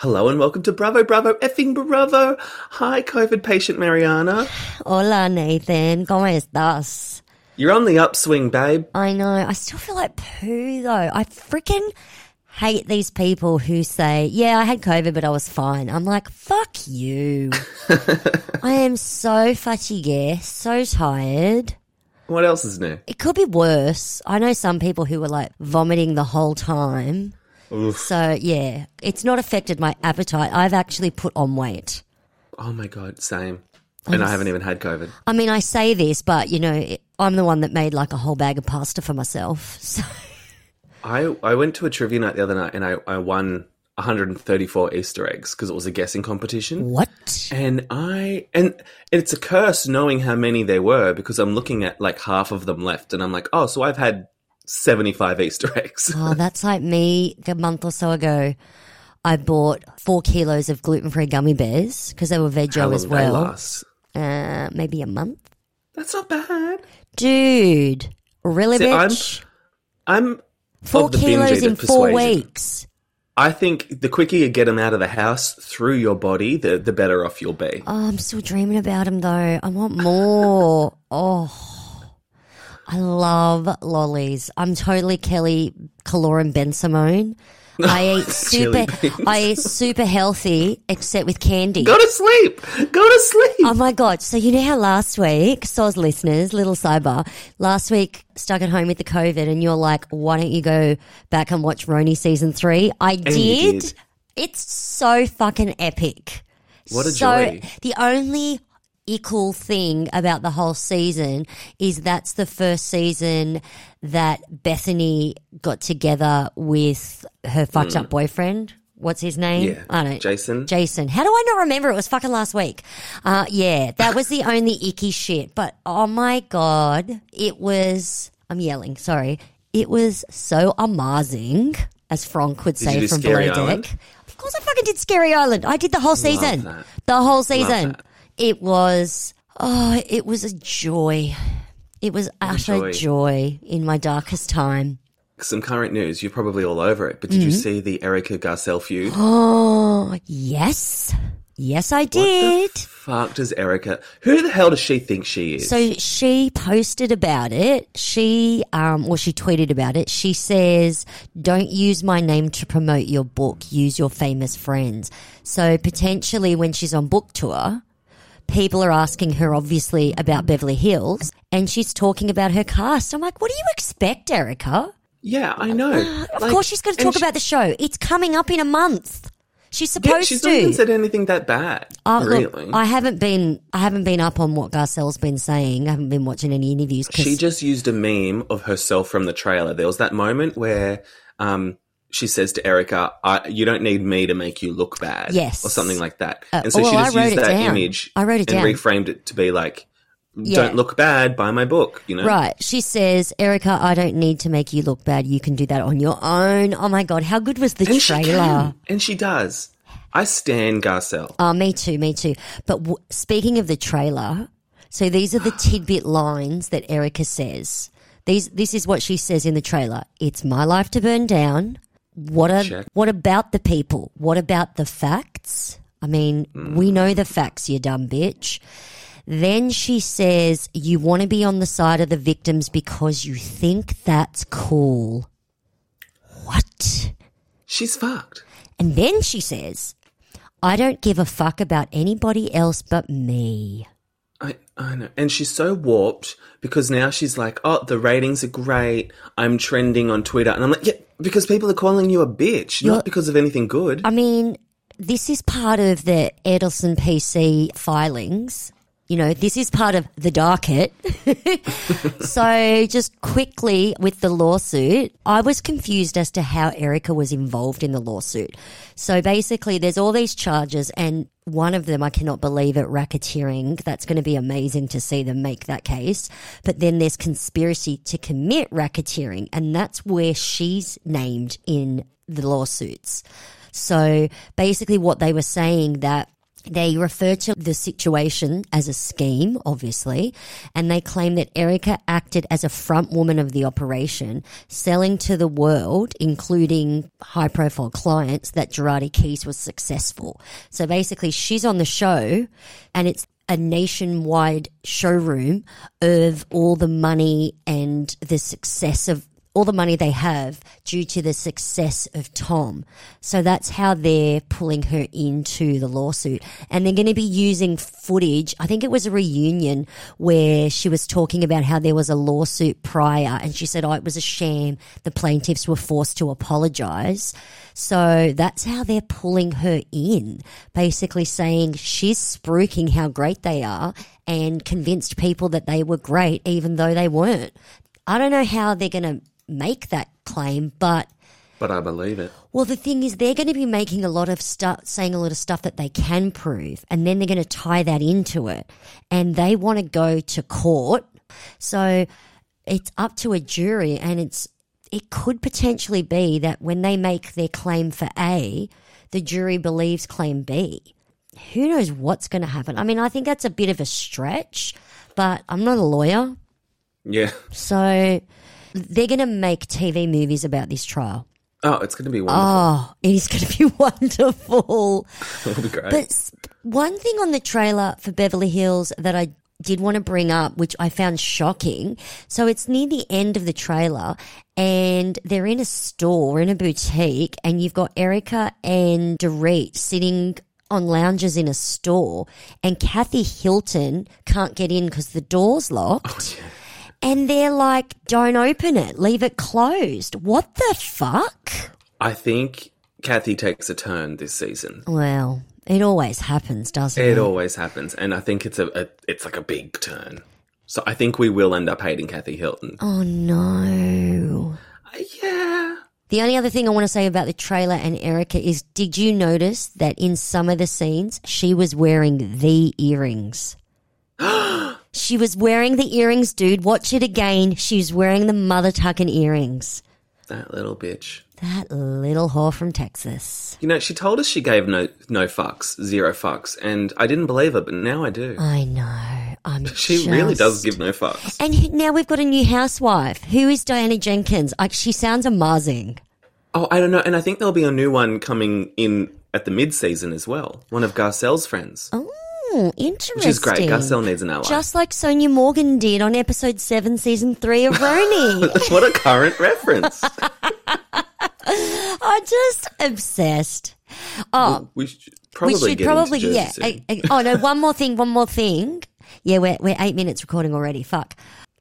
Hello and welcome to Bravo, Bravo, effing Bravo. Hi, COVID patient Mariana. Hola, Nathan. ¿Cómo estás? You're on the upswing, babe. I know. I still feel like poo, though. I freaking hate these people who say, yeah, I had COVID, but I was fine. I'm like, fuck you. I am so fatigué, so tired. What else is new? It could be worse. I know some people who were like vomiting the whole time. Oof. So, yeah, it's not affected my appetite. I've actually put on weight. Oh my god, same. And I haven't even had COVID. I mean, I say this, but you know, I'm the one that made like a whole bag of pasta for myself. So, I I went to a trivia night the other night and I, I won 134 Easter eggs because it was a guessing competition. what? And I and it's a curse knowing how many there were because I'm looking at like half of them left and I'm like, oh, so I've had 75 Easter eggs. Oh, that's like me a month or so ago. I bought four kilos of gluten free gummy bears because they were veggie as well. last? Uh, maybe a month. That's not bad. Dude, really, See, I'm- bitch? I'm Four of the kilos in four persuasion. weeks. I think the quicker you get them out of the house through your body, the the better off you'll be. Oh, I'm still dreaming about them though. I want more. oh, I love lollies. I'm totally Kelly Killoren Bensimon. I eat super. I eat super healthy, except with candy. Go to sleep. Go to sleep. Oh my god! So you know how last week, Soz listeners, little sidebar, last week stuck at home with the COVID, and you're like, "Why don't you go back and watch RHONY season three? I did. did. It's so fucking epic. What a so, joy. The only equal thing about the whole season is that's the first season that Bethenny got together with her fucked up boyfriend. What's his name? Mm. Yeah. I don't. Jason. Jason. How do I not remember? It was fucking last week. Uh, yeah, that was the only icky shit. But oh my god, it was. I'm yelling. Sorry. It was so amazing, as Frank would say from Below Island? Deck. Of course, I fucking did Scary Island. I did the whole season. The whole season. It was. Oh, it was a joy. It was utter joy. joy in my darkest time. Some current news. You're probably all over it, but did you Mm-hmm. see the Erika Garcelle feud? Oh, yes. Yes, I did. Fuck does Erika? Who the hell does she think she is? So she posted about it. She, um, or she tweeted about it. She says, "Don't use my name to promote your book. Use your famous friends." So potentially, when she's on book tour, people are asking her, obviously, about Beverly Hills, and she's talking about her cast. I'm like, what do you expect, Erika? yeah, I know. Of course, she's going to talk about the show. It's coming up in a month. She's supposed Yeah, she's to. not even said anything that bad. Uh, really. look, I haven't been I haven't been up on what Garcelle's been saying. I haven't been watching any interviews. She just used a meme of herself from the trailer. There was that moment where um, she says to Erika, I, "You don't need me to make you look bad," Yes. or something like that. Uh, and so well, she just wrote used that down. image. I wrote it and down. reframed it to be like, Yeah. "Don't look bad. Buy my book." You know, Right. She says, Erika, I don't need to make you look bad. You can do that on your own. Oh my God. How good was the And she trailer? can, and she does. I stand Garcelle. Oh, me too. Me too. But w- speaking of the trailer, so these are the tidbit lines that Erika says. These, this is what she says in the trailer. It's my life to burn down. What a, Check. what about the people? What about the facts? I mean, we mm. know the facts, you dumb bitch. Then she says, You want to be on the side of the victims because you think that's cool. What? She's fucked. And then she says, I don't give a fuck about anybody else but me. I, know. And she's so warped because now she's like, oh, the ratings are great. I'm trending on Twitter. And I'm like, yeah, because people are calling you a bitch, You're- not because of anything good. I mean, this is part of the Edelson PC filings. You know, this is part of the docket. so, just quickly with the lawsuit, I was confused as to how Erika was involved in the lawsuit. So, basically, there's all these charges, and one of them I cannot believe it racketeering. That's going to be amazing to see them make that case. But then there's conspiracy to commit racketeering, and that's where she's named in the lawsuits. So basically, what they were saying that They refer to the situation as a scheme, obviously, and they claim that Erika acted as a front woman of the operation, selling to the world, including high profile clients, that Girardi Keese was successful. So basically, she's on the show, and it's a nationwide showroom of all the money and the success of all the money they have due to the success of Tom. So that's how they're pulling her into the lawsuit. And they're going to be using footage. I think it was a reunion where she was talking about how there was a lawsuit prior and she said, oh, it was a sham. The plaintiffs were forced to apologize. So that's how they're pulling her in, basically saying she's spruiking how great they are and convinced people that they were great even though they weren't. I don't know how they're going to make that claim, but But I believe it. well, the thing is, they're going to be making a lot of stuff, saying a lot of stuff that they can prove, and then they're going to tie that into it, and they want to go to court. So it's up to a jury, and it's it could potentially be that when they make their claim for A, the jury believes claim B. Who knows what's going to happen? I mean, I think that's a bit of a stretch, but I'm not a lawyer, Yeah. so they're going to make TV movies about this trial. Oh, it's going to be wonderful. Oh, it is going to be wonderful. It'll be great. But one thing on the trailer for Beverly Hills that I did want to bring up, which I found shocking. So it's near the end of the trailer and they're in a store, in a boutique, and you've got Erika and Dorit sitting on lounges in a store and Kathy Hilton can't get in because the door's locked. Oh, And they're like, don't open it, leave it closed. What the fuck? I think Kathy takes a turn this season. Well, it always happens, doesn't it? It always happens, and I think it's a, a it's like a big turn. So I think we will end up hating Kathy Hilton. Oh no. Uh, yeah. The only other thing I want to say about the trailer and Erika is did you notice that in some of the scenes she was wearing the earrings? She was wearing the earrings, dude. Watch it again. She was wearing the mother tucking earrings. That little bitch. That little whore from Texas. You know, she told us she gave no no fucks, zero fucks, and I didn't believe her, but now I do. I know. I'm She really does give no fucks. And now we've got a new housewife. Who is Diana Jenkins? Like she sounds amazing. Oh, I don't know, and I think there'll be a new one coming in at the mid season as well. One of Garcelle's friends, Oh, interesting. which is great. Garcelle needs an ally. Just like Sonja Morgan did on episode seven, season three of RHONY. what a current reference. I'm just obsessed. Oh, We should probably we should probably, yeah. I- I- oh no, one more thing, one more thing. Yeah, we're, we're eight minutes recording already. Fuck.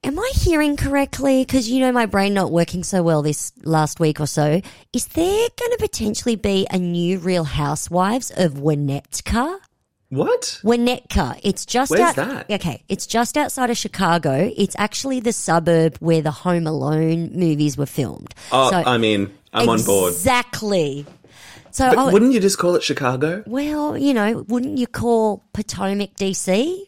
Am I hearing correctly? Because you know my brain not working so well this last week or so. Is there going to potentially be a new Real Housewives of Winnetka? What? Winnetka. It's just Where's out, that? Okay, it's just outside of Chicago. It's actually the suburb where the Home Alone movies were filmed. Oh, So- I mean, I'm on board. Exactly. So, But oh, wouldn't you just call it Chicago? well, you know, wouldn't you call Potomac DC?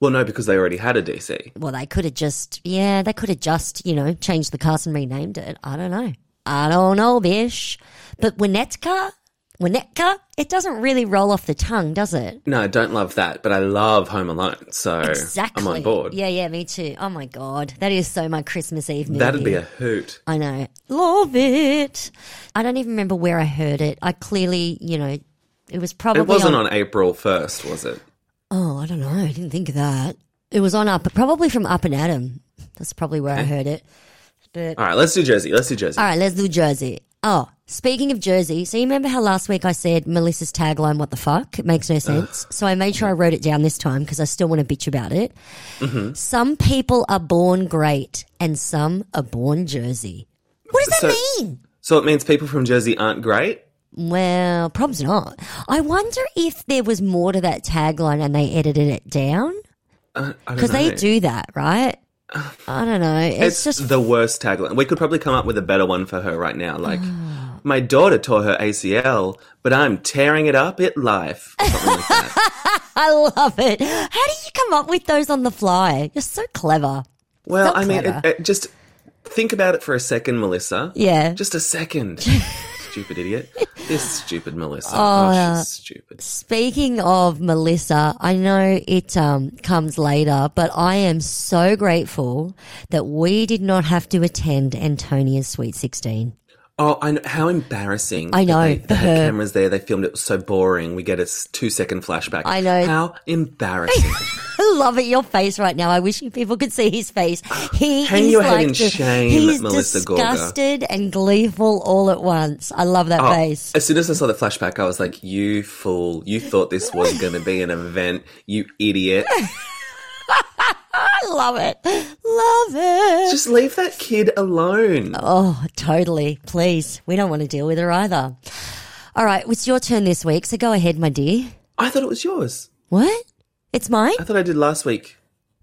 Well, no, because they already had a DC. Well, they could have just, yeah, they could have just, you know, changed the cast and renamed it. I don't know. I don't know, bish. But Winnetka, Winnetka, it doesn't really roll off the tongue, does it? No, I don't love that, but I love Home Alone, so Exactly. I'm on board. Yeah, yeah, me too. Oh my god, that is so my Christmas Eve movie. That'd be a hoot. I know. Love it. I don't even remember where I heard it. I clearly, you know, it was probably It wasn't on, on April 1st, was it? Oh, I don't know. I didn't think of that. It was on up, probably from Up and Adam. That's probably where I eh? heard it. But All right, let's do Jersey. Let's do Jersey. all right, let's do Jersey. Oh, speaking of Jersey, so you remember how last week I said Melissa's tagline, "What the fuck?" It makes no sense. So I made sure I wrote it down this time because I still want to bitch about it. Mm-hmm. Some people are born great, and some are born Jersey. What does that So- mean? So it means people from Jersey aren't great? Well, probably not. I wonder if there was more to that tagline and they edited it down Uh, because they do that, right? I don't know. It's, It's just the worst tagline. We could probably come up with a better one for her right now. Like, ah. my daughter tore her ACL, but I'm tearing it up at life. Like that. I love it. How do you come up with those on the fly? You're so clever. Well, So I mean, it, it, just think about it for a second, Melissa. Yeah. Just a second. stupid idiot. This stupid Melissa. Oh, she's stupid. Speaking of Melissa, I know it um, comes later, but I am so grateful that we did not have to attend Antonia's Sweet 16. Oh, I know, how embarrassing! I know, They, they had cameras there. They filmed it. it was so boring. We get a two second flashback. I know. How embarrassing! I love it, your face right now. I wish people could see his face. He Hang is your head like in the- shame, he's Melissa Gorga. disgusted and gleeful all at once. I love that Oh, face. as soon as I saw the flashback, I was like, "You fool! You thought this was going to be an event, you idiot! I love it. Love it. Just leave that kid alone." Oh, totally. Please. We don't want to deal with her either. All right, it's your turn this week, so go ahead, my dear. I thought it was yours. What? It's mine? I thought I did last week.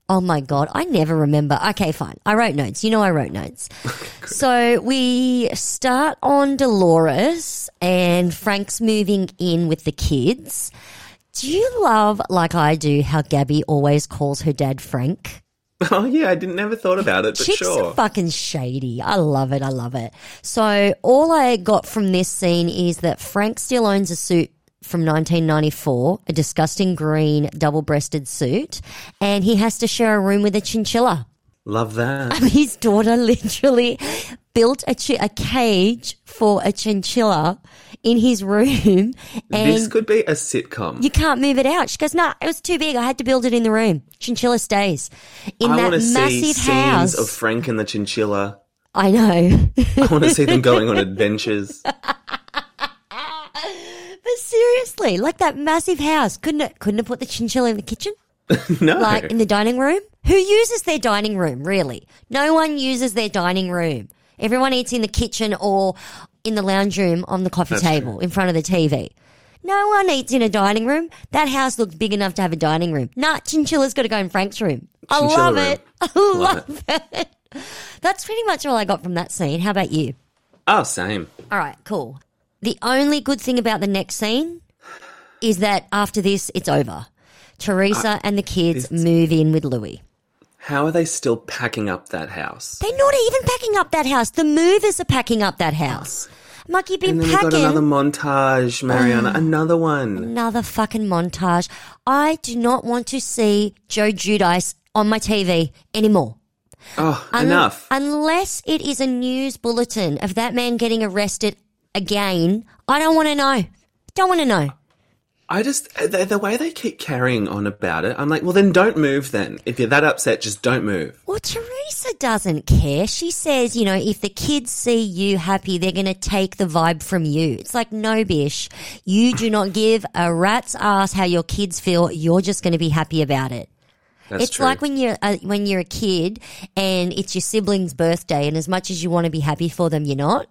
Oh my God, I never remember. Okay, fine. I wrote notes. You know, I wrote notes. so we start on Dolores and Frank's moving in with the kids. Do you love, like I do, how Gabby always calls her dad Frank? Oh yeah, I didn't never thought about it, but Chicks sure. are fucking shady. I love it. I love it. So all I got from this scene is that Frank still owns a suit from 1994, a disgusting green double-breasted suit, and he has to share a room with a chinchilla. Love that. His daughter literally built a, chi- a cage for a chinchilla in his room, And this could be a sitcom. you can't move it out. She goes, "No, it was too big. I had to build it in the room. Chinchilla stays in I that see massive scenes house." of Frank and the chinchilla. I know. I want to see them going on adventures. But seriously, like that massive house, couldn't it, couldn't have put the chinchilla in the kitchen, no, like in the dining room? Who uses their dining room? Really, no one uses their dining room. Everyone eats in the kitchen or in the lounge room on the coffee That's table in front of the TV. No one eats in a dining room. That house looks big enough to have a dining room. Nah, chinchilla's got to go in Frank's room. I Chinchilla love room. it. I Love love it. That's pretty much all I got from that scene. How about you? oh, same. All right, cool. The only good thing about the next scene is that after this, it's over. Teresa uh, and the kids move in with Luis. How are they still packing up that house? They're not even packing up that house. The movers are packing up that house. I'm like, you've been And then packing we got another montage, Mariana. Oh. another one. another fucking montage. I do not want to see Joe Giudice on my TV anymore. Oh, Un- enough. Unless it is a news bulletin of that man getting arrested again, I don't want to know. Don't want to know. I just the, the way they keep carrying on about it. I'm like, well, then don't move. Then, if you're that upset, just don't move. Well, Teresa doesn't care. She says, you know, if the kids see you happy, they're going to take the vibe from you. It's like, no, bish. You do not give a rat's ass how your kids feel. You're just going to be happy about it. That's it's true. like when you're uh, when you're a kid and it's your sibling's birthday, and as much as you want to be happy for them, you're not.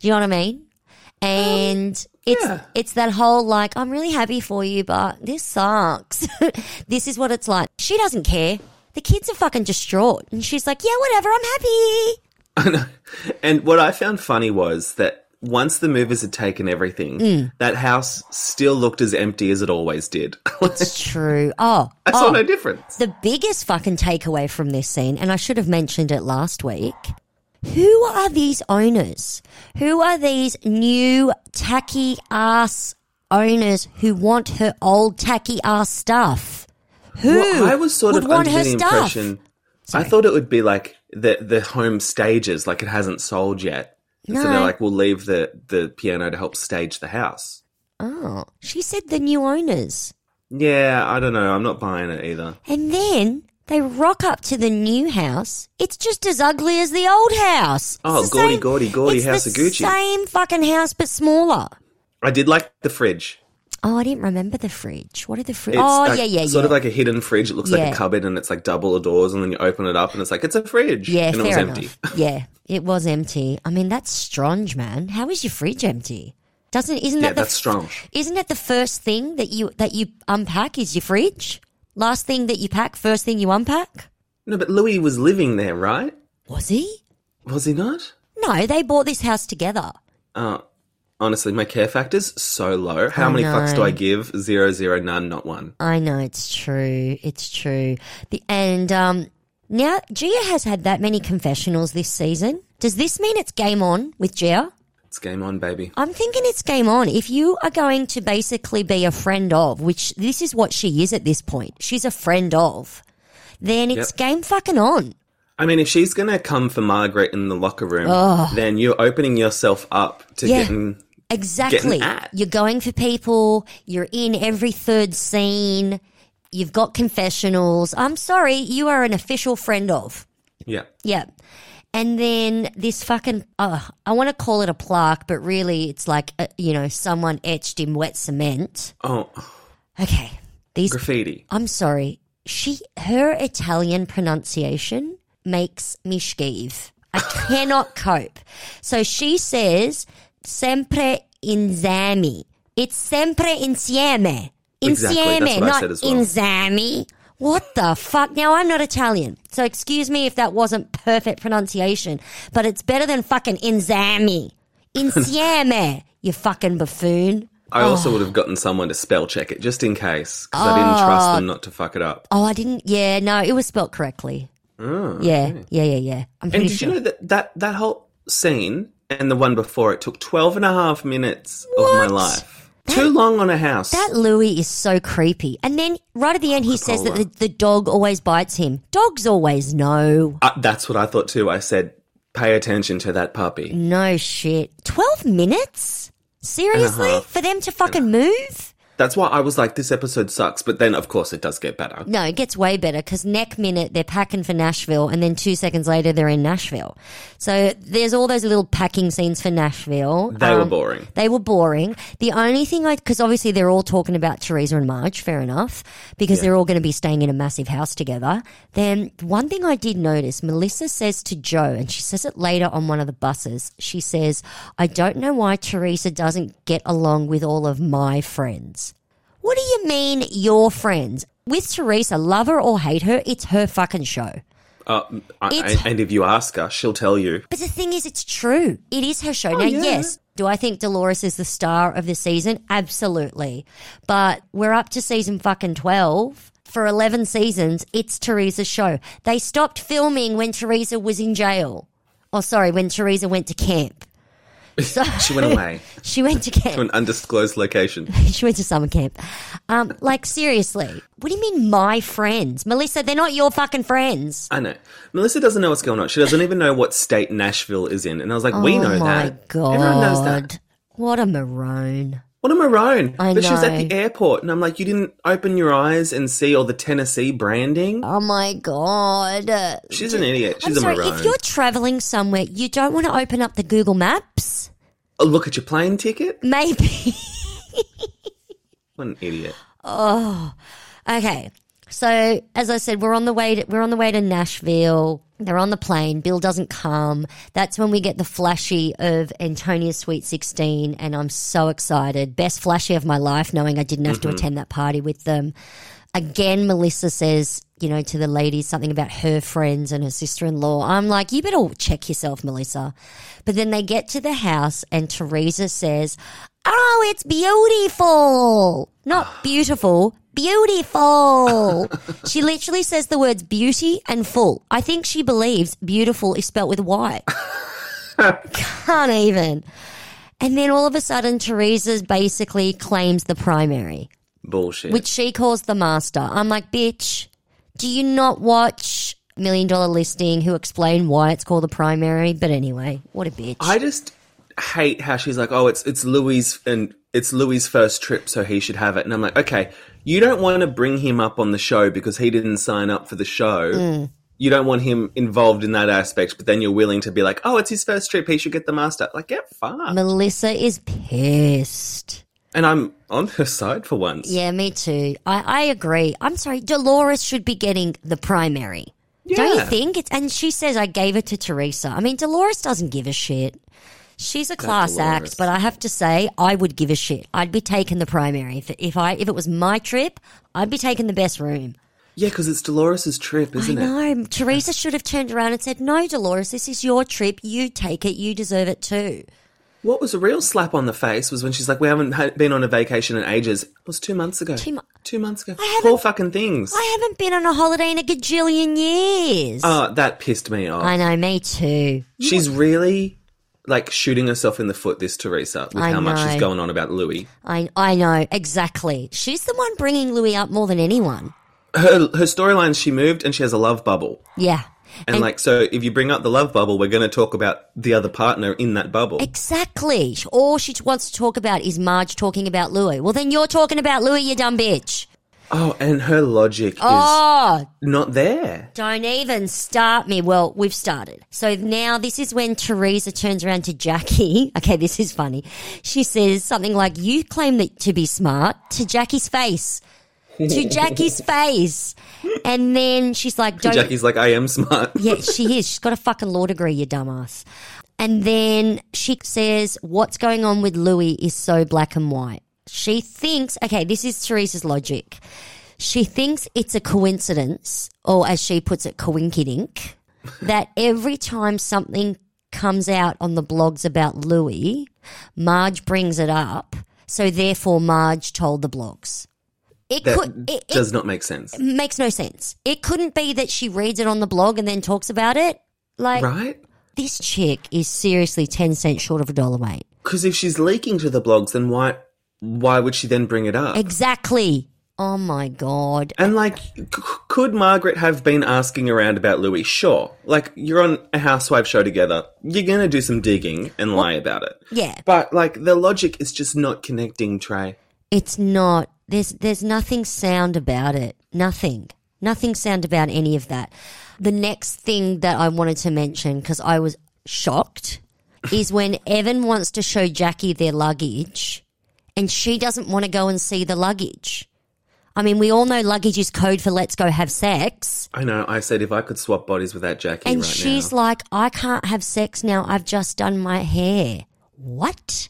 Do you know what I mean? And it's yeah. it's that whole like I'm really happy for you, but this sucks. this is what it's like. She doesn't care. The kids are fucking distraught, and she's like, "Yeah, whatever. I'm happy." I know. And what I found funny was that once the movers had taken everything, Mm. that house still looked as empty as it always did. It's true. Oh, I saw oh. no difference. The biggest fucking takeaway from this scene, and I should have mentioned it last week. Who are these owners? Who are these new tacky ass owners who want her old tacky ass stuff? Who Well, I was sort of under the impression. I thought it would be like the the home stages, like it hasn't sold yet. And So they're like, we'll leave the the piano to help stage the house. Oh, she said the new owners. Yeah, I don't know. I'm not buying it either. And then they rock up to the new house. It's just as ugly as the old house. It's Oh, gaudy, same- gaudy, gaudy House the of Gucci. Same fucking house, but smaller. I did like the fridge. Oh, I didn't remember the fridge. What are the fridge? It's Oh, like yeah, yeah, sort yeah. of like a hidden fridge. It looks like a cupboard and it's like double the doors and then you open it up and it's like, it's a fridge. yeah, and it fair was enough. empty. yeah, it was empty. I mean, that's strange, man. How is your fridge empty? Doesn't isn't Yeah, that the, that's strong. Isn't that the first thing that you that you unpack is your fridge? Last thing that you pack, first thing you unpack? No, but Luis was living there, right? Was he? Was he not? No, they bought this house together. Uh, honestly, my care factor's so low. How I many fucks do. I give? Zero, zero, none, not one. I know it's true. It's true. The and um now Gia has had that many confessionals this season. Does this mean it's game on with Gia? It's game on, baby. I'm thinking it's game on. If you are going to basically be a friend of, which this is what she is at this point, she's a friend of, then it's Yep. game fucking on. I mean, if she's gonna come for Margaret in the locker room, then you're opening yourself up to Yeah. getting. Exactly. You're going for people, you're in every third scene, you've got confessionals. I'm sorry, you are an official friend of. Yeah. Yeah. And then this fucking, uh, I want to call it a plaque, but really it's like, uh, you know, someone etched in wet cement. Oh, Okay. These, graffiti. I'm sorry. She, her Italian pronunciation makes me skeeve. I cannot cope. So she says, sempre insieme. It's sempre insieme. Exactly, Insieme, I not well. insieme. What the fuck? Now I'm not Italian, so excuse me if that wasn't perfect pronunciation, but it's better than fucking insieme. Insieme, you fucking buffoon. I also oh. would have gotten someone to spell check it just in case because I didn't trust them oh. not to fuck it up. Oh, I didn't. Yeah, no, it was spelt correctly. Oh, yeah, yeah, yeah, yeah. I'm And did sure. you know that, that that whole scene and the one before it took 12 and a half minutes of my What? Life? Too long on a house. that Luis is so creepy. And then right at the end, he says that the, the dog always bites him. Dogs always know. Uh, that's what I thought too. I said, pay attention to that puppy. No shit. 12 minutes? Seriously? For them to fucking move? That's why I was like, this episode sucks. But then, of course, it does get better. No, it gets way better because neck minute they're packing for Nashville, and then two seconds later they're in Nashville. So there's all those little packing scenes for Nashville. They were Um, boring. They were boring. The only thing I, because obviously they're all talking about Teresa and Marge, fair enough, because they're all going to be staying in a massive house together. Then one thing I did notice, Melissa says to Joe, and she says it later on one of the buses, she says, I don't know why Teresa doesn't get along with all of my friends. What do you mean, your friends? With Teresa, love her or hate her, it's her fucking show. Uh, I, It's- and if you ask her, she'll tell you. But the thing is, it's true. It is her show. now, Oh, yeah. yes, do I think Dolores is the star of the season? Absolutely. But we're up to season fucking 12. For 11 seasons, it's Teresa's show. They stopped filming when Teresa was in jail. Oh, sorry, when Teresa went to camp. So She went away she went to camp. to an undisclosed location. she went to summer camp. Um, like, seriously, what do you mean, my friends? Melissa, they're not your fucking friends. I know. Melissa doesn't know what's going on. She doesn't even know what state Nashville is in. And I was like, we know that. oh my god. Everyone knows that. What a maroon. What a maroon. I but she was at the airport, and I'm like, you didn't open your eyes and see all the Tennessee branding? Oh my god. She's an idiot. I'm She's a sorry, maroon. if you're traveling somewhere, you don't want to open up the Google Maps? Oh, look at your plane ticket. Maybe. What an idiot. Oh, okay. So, as I said, we're on the way to, we're on the way to Nashville. They're on the plane. Bill doesn't come. That's when we get the flashy of Antonia's Sweet 16 and I'm so excited. Best flashy of my life knowing I didn't have to mm-hmm. attend that party with them. Again, Melissa says, you know, to the ladies something about her friends and her sister-in-law. I'm like, you better check yourself, Melissa. But then they get to the house and Teresa says, "Oh, it's beautiful." Not beautiful, beautiful. she literally says the words beauty and full. I think she believes beautiful is spelt with Y. Can't even. And then all of a sudden, Teresa basically claims the primary Bullshit. which she calls the master. I'm like, bitch, do you not watch Million Dollar Listing who explain why it's called the primary? But anyway, what a bitch. I just hate how she's like, oh, it's it's Luis and it's Luis' first trip, so he should have it. And I'm like, okay, you don't want to bring him up on the show because he didn't sign up for the show. Mm. You don't want him involved in that aspect, but then you're willing to be like, oh, it's his first trip, he should get the master. Like, get fucked. Melissa is pissed. and I'm on her side for once. Yeah, me too. I, I agree. I'm sorry, Dolores should be getting the primary. Don't you think? It's, and she says, I gave it to Teresa. I mean, Dolores doesn't give a shit. She's a class act, but I have to say, I would give a shit. I'd be taking the primary. If, if I if it was my trip, I'd be taking the best room. Yeah, because it's Dolores' trip, isn't it? I know. Teresa should have turned around and said, No, Dolores, this is your trip. You take it. You deserve it too. What was a real slap on the face was when she's like, "We haven't been on a vacation in ages." It was two months ago. Two mo- Two months ago. Poor fucking things. I haven't been on a holiday in a gajillion years. Oh, that pissed me off. I know, me too. She's really like shooting herself in the foot. This Teresa with I how much she's know. going on about Luis. I I know exactly. She's the one bringing Luis up more than anyone. Her her storyline. She moved and she has a love bubble. Yeah. And, like, so if you bring up the love bubble, we're going to talk about the other partner in that bubble. Exactly. All she wants to talk about is Marge talking about Luis. Well, then you're talking about Luis, you dumb bitch. Oh, and her logic Oh, is not there. don't even start me. Well, we've started. So now this is when Teresa turns around to Jackie. Okay, this is funny. She says something like, You claim that to be smart to Jackie's face. to Jackie's face. And then she's like, Don't Jackie's like, I am smart. Yeah, she is. She's got a fucking law degree, you dumbass. And then she says, What's going on with Luis is so black and white. She thinks, okay, this is Teresa's logic. She thinks it's a coincidence, or as she puts it, coinkydink, that every time something comes out on the blogs about Luis, Marge brings it up. So therefore, Marge told the blogs. It That could. It, it does not make sense. makes no sense. It couldn't be that she reads it on the blog and then talks about it. Like Right? this chick is seriously ten cents short of a dollar, mate. Because if she's leaking to the blogs, then why why would she then bring it up? Exactly. Oh my god. And like, c- could Margaret have been asking around about Luis? Sure. Like, you're on a housewife show together. You're gonna do some digging and lie about it. Yeah, But like, the logic is just not connecting, Trey. it's not. There's there's nothing sound about it. Nothing. Nothing sound about any of that. The next thing that I wanted to mention because I was shocked is when Evan wants to show Jackie their luggage and she doesn't want to go and see the luggage. I mean, we all know luggage is code for let's go have sex. I know. I said if I could swap bodies with that Jackie And right she's now, like, I can't have sex now. I've just done my hair. What?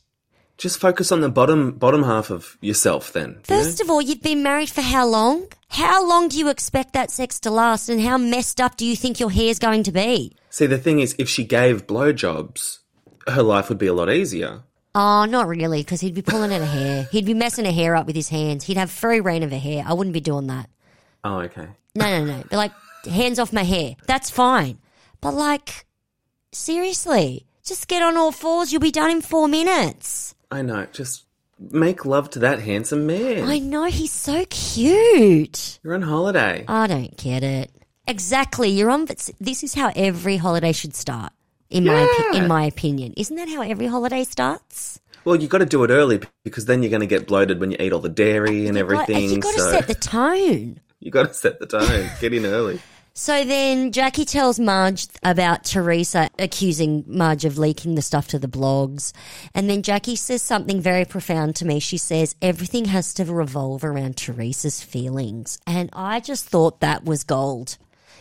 just focus on the bottom bottom half of yourself. Then you know? First of all, you've been married for how long? How long do you expect that sex to last? And how messed up do you think your hair's going to be? see, the thing is, if she gave blowjobs, her life would be a lot easier. Oh, not really, because he'd be pulling at her hair. He'd be messing her hair up with his hands. He'd have free reign of her hair. I wouldn't be doing that. Oh, okay. No, no, no. Be like, hands off my hair. That's fine. But like, seriously, just get on all fours. You'll be done in four minutes. I know. Just make love to that handsome man. I know he's so cute. You're on holiday. I don't get it. Exactly. You're on. This is how every holiday should start. In my in my opinion, isn't that how every holiday starts? Well, you've got to do it early because then you're going to get bloated when you eat all the dairy and Like, everything. you've got to so set the tone. You've got to set the tone. Get in early. So then Jackie tells Marge about Teresa accusing Marge of leaking the stuff to the blogs. And then Jackie says something very profound to me. She says, everything has to revolve around Teresa's feelings. And I just thought that was gold.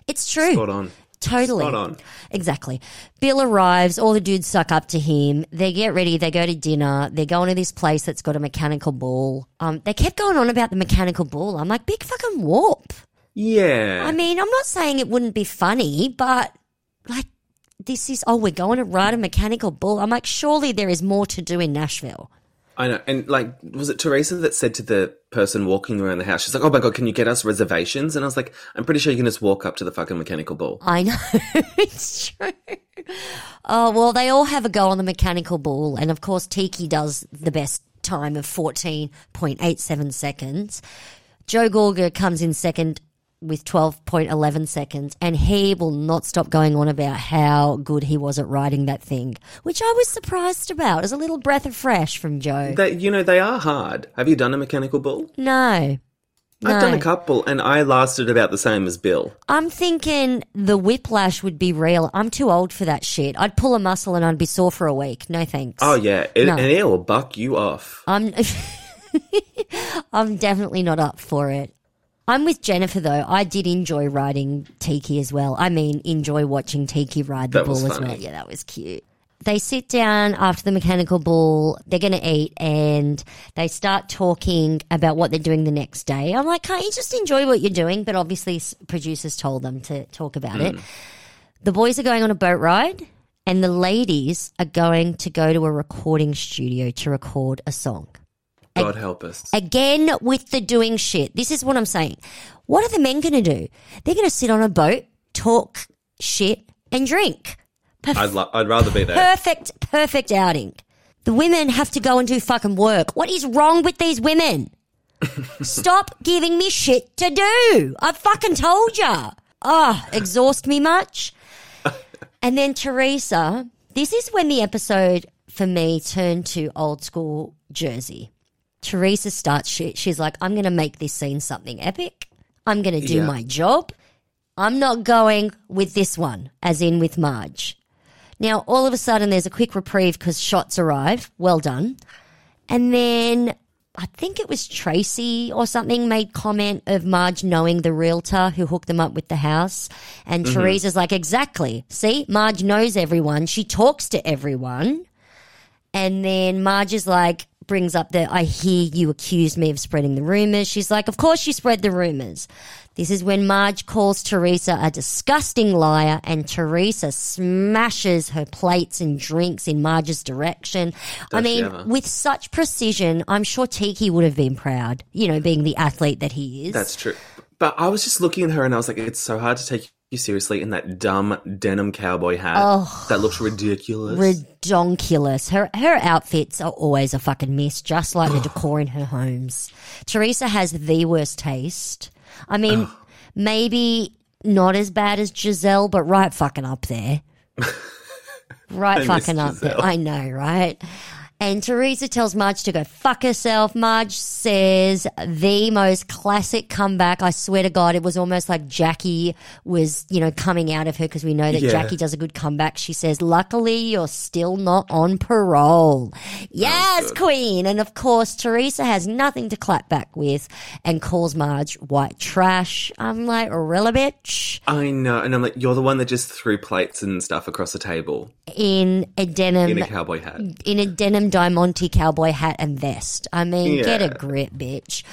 It's true. Spot on. Totally. Spot on. Exactly. Bill arrives, all the dudes suck up to him. They get ready, they go to dinner, they're going to this place that's got a mechanical ball. Um, they kept going on about the mechanical ball. I'm like, big fucking warp. Yeah. I mean, I'm not saying it wouldn't be funny, but like, this is, oh, we're going to ride a mechanical bull. I'm like, surely there is more to do in Nashville. I know. And like, was it Teresa that said to the person walking around the house, she's like, oh my God, can you get us reservations? And I was like, I'm pretty sure you can just walk up to the fucking mechanical ball. I know. it's true. Oh, well, they all have a go on the mechanical bull. And of course, Tiki does the best time of 14.87 seconds. Joe Gorga comes in second with 12.11 seconds, and he will not stop going on about how good he was at riding that thing, which I was surprised about. It was a little breath of fresh from Joe. They, you know, they are hard. Have you done a mechanical bull? No. No. I've done a couple and I lasted about the same as Bill. I'm thinking the whiplash would be real. I'm too old for that shit. I'd pull a muscle and I'd be sore for a week. No thanks. Oh yeah, it, No. and it will buck you off. I'm I'm definitely not up for it. I'm with Jennifer though. I did enjoy riding Tiki as well. I mean, enjoy watching Tiki ride the That bull as well. Yeah, that was cute. They sit down after the mechanical bull. They're going to eat and they start talking about what they're doing the next day. I'm like, can't you just enjoy what you're doing? But obviously, producers told them to talk about it. Mm. The boys are going on a boat ride, and the ladies are going to go to a recording studio to record a song. God help us. Again with the doing shit. This is what I'm saying. What are the men going to do? They're going to sit on a boat, talk shit, and drink. I'd, lo- I'd rather be there. Perfect, perfect outing. The women have to go and do fucking work. What is wrong with these women? Stop giving me shit to do. I fucking told ya. Ah, exhaust me much? And then Teresa, this is when the episode for me turned to old school Jersey. Teresa starts shit. She's like, I'm going to make this scene something epic. I'm going to do Yeah. my job. I'm not going with this one, as in with Marge. Now, all of a sudden, there's a quick reprieve because shots arrive. Well done. And then I think it was Traci or something made comment of Marge knowing the realtor who hooked them up with the house. And mm-hmm. Teresa's like, exactly. See, Marge knows everyone. She talks to everyone. And then Marge is like, brings up that I hear you accused me of spreading the rumors. She's like, of course you spread the rumors. This is when Marge calls Teresa a disgusting liar and Teresa smashes her plates and drinks in Marge's direction. I Does she mean, ever? with such precision, I'm sure Tiki would have been proud, you know, being the athlete that he is. That's true. But I was just looking at her and I was like, it's so hard to take you seriously in that dumb denim cowboy hat oh, that looks ridiculous. redonkulous. Her her outfits are always a fucking mess, just like the decor in her homes. Teresa has the worst taste. I mean, maybe not as bad as Giselle, but right fucking up there. Right miss fucking up there. Giselle. I know, right? And Teresa tells Marge to go fuck herself. Marge says the most classic comeback. I swear to God, it was almost like Jackie was, you know, coming out of her because we know that Yeah. Jackie does a good comeback. She says, luckily you're still not on parole. Yes, queen. And of course, Teresa has nothing to clap back with and calls Marge white trash. I'm like, really, bitch? I know. And I'm like, you're the one that just threw plates and stuff across the table In a denim in a cowboy hat. in a denim Diamante cowboy hat and vest. I mean, get a grip, bitch.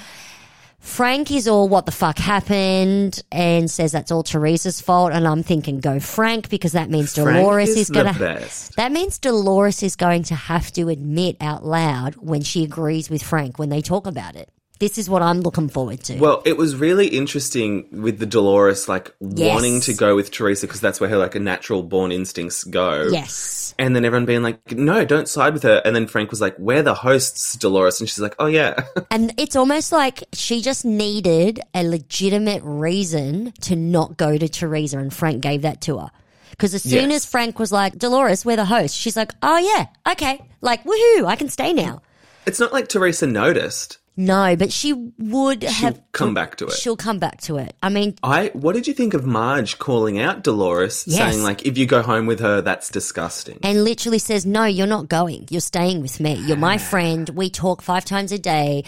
Frank is all what the fuck happened and says that's all Teresa's fault. And I'm thinking, go Frank, because that means Frank Dolores is is, gonna. best. That means Dolores is going to have to admit out loud when she agrees with Frank when they talk about it. This is what I'm looking forward to. Well, it was really interesting with the Dolores, like Yes. wanting to go with Teresa because that's where her like natural born instincts go. yes. And then everyone being like, no, don't side with her. And then Frank was like, we're the hosts, Dolores. And she's like, oh, yeah. And it's almost like she just needed a legitimate reason to not go to Teresa, and Frank gave that to her. Because as soon Yes. as Frank was like, Dolores, we're the host, she's like, oh yeah, okay. Like, woohoo, I can stay now. it's not like Teresa noticed. No, but she would She'll have. come back to it. She'll come back to it. I mean, I what did you think of Marge calling out Dolores, Yes. saying like, if you go home with her, that's disgusting. and literally says, no, you're not going. You're staying with me. You're my friend. We talk five times a day.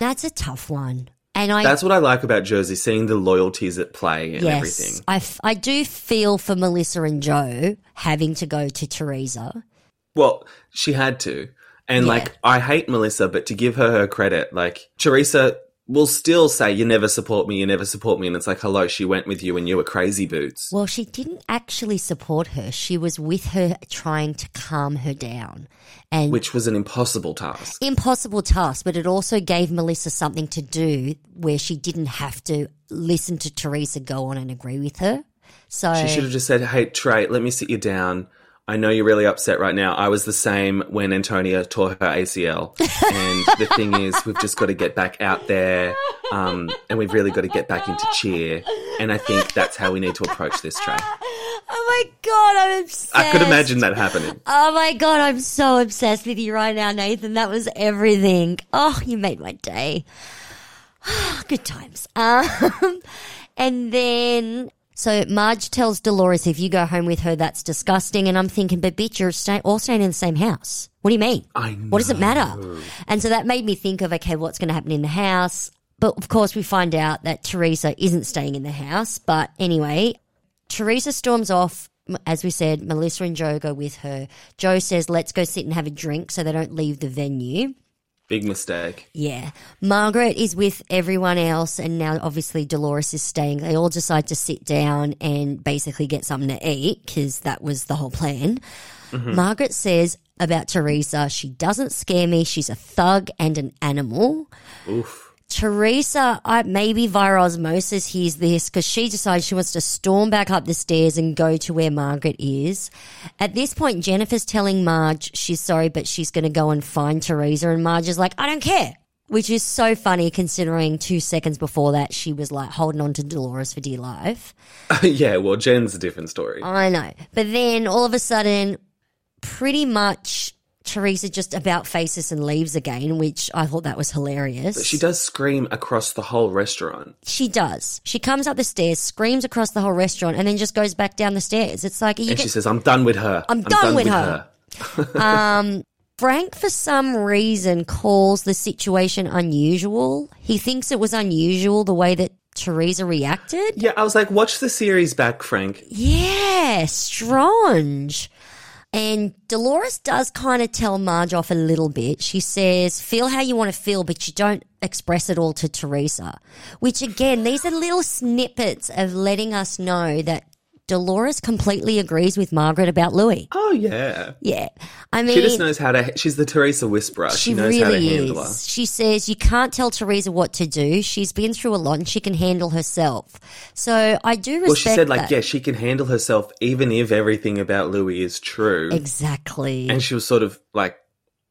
That's a tough one. And I That's what I like about Jersey, seeing the loyalties at play and Yes, everything. I, f- I do feel for Melissa and Joe having to go to Teresa. Well, she had to. And Yeah. like, I hate Melissa, but to give her her credit, like, Teresa will still say, you never support me, you never support me. And it's like, hello, she went with you and you were crazy boots. Well, she didn't actually support her. She was with her trying to calm her down. And which was an impossible task. impossible task, but it also gave Melissa something to do where she didn't have to listen to Teresa go on and agree with her. So She should have just said, hey, Trey, let me sit you down. I know you're really upset right now. I was the same when Antonia tore her ACL. And the thing is, we've just got to get back out there. Um, and we've really got to get back into cheer. And I think that's how we need to approach this, Trey. Oh my god, I'm obsessed. I could imagine that happening. Oh my god, I'm so obsessed with you right now, Nathan. That was everything. Oh, you made my day. Good times. Um, and then, so Marge tells Dolores, if you go home with her, that's disgusting. And I'm thinking, but bitch, you're stay- all staying in the same house. What do you mean? I What does it matter? And so that made me think of, okay, what's going to happen in the house? But of course, we find out that Teresa isn't staying in the house. But anyway, Teresa storms off. As we said, Melissa and Joe go with her. Joe says, let's go sit and have a drink so they don't leave the venue. Big mistake. Yeah. Margaret is with everyone else, and now obviously Dolores is staying. They all decide to sit down and basically get something to eat because that was the whole plan. Mm-hmm. Margaret says about Teresa, she doesn't scare me. She's a thug and an animal. Oof. Teresa, I, maybe via osmosis, hears this because she decides she wants to storm back up the stairs and go to where Margaret is. At this point, Jennifer's telling Marge she's sorry, but she's going to go and find Teresa. And Marge is like, I don't care. Which is so funny considering two seconds before that she was like holding on to Dolores for dear life. yeah, well, Jen's a different story. I know. But then all of a sudden, pretty much Teresa just about faces and leaves again, which I thought that was hilarious. She does scream across the whole restaurant. She does. She comes up the stairs, screams across the whole restaurant, and then just goes back down the stairs. It's like And get, she says, I'm done with her. I'm done with her." Um, Frank, for some reason, calls the situation unusual. He thinks it was unusual the way that Teresa reacted. Yeah, I was like, watch the series back, Frank. Yeah, strange. And Dolores does kind of tell Marge off a little bit. She says, feel how you want to feel, but you don't express it all to Teresa. Which again, these are little snippets of letting us know that Dolores completely agrees with Margaret about Luis. Oh, yeah. Yeah. I mean, She just knows how to, she's the Teresa whisperer. She, she knows how to really handle her. She says you can't tell Teresa what to do. She's been through a lot and she can handle herself. So I do respect Well, she said, like, that. yeah, she can handle herself even if everything about Luis is true. Exactly. And she was sort of like,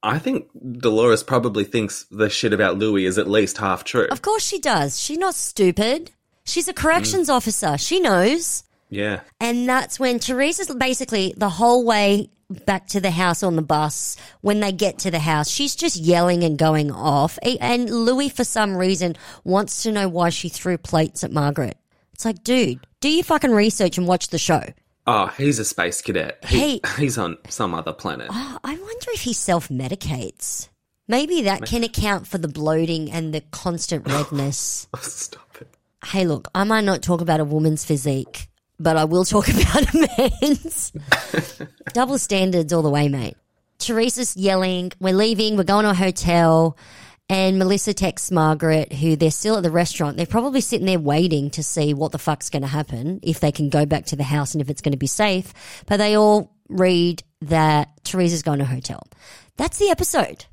I think Dolores probably thinks the shit about Luis is at least half true. Of course she does. She's not stupid. She's a corrections Mm. officer. She knows. Yeah. And that's when Teresa's basically the whole way back to the house on the bus. When they get to the house, she's just yelling and going off. And Luis, for some reason, wants to know why she threw plates at Margaret. It's like, dude, do your fucking research and watch the show. Oh, he's a space cadet. He, Hey. He's on some other planet. Oh, I wonder if he self medicates. Maybe that can account for the bloating and the constant redness. Oh, stop it. hey, look, I might not talk about a woman's physique, but I will talk about a man's. Double standards all the way, mate. Teresa's yelling, We're leaving, we're going to a hotel. And Melissa texts Margaret, who they're still at the restaurant. They're probably sitting there waiting to see what the fuck's going to happen, if they can go back to the house and if it's going to be safe. But they all read that Teresa's going to a hotel. That's the episode.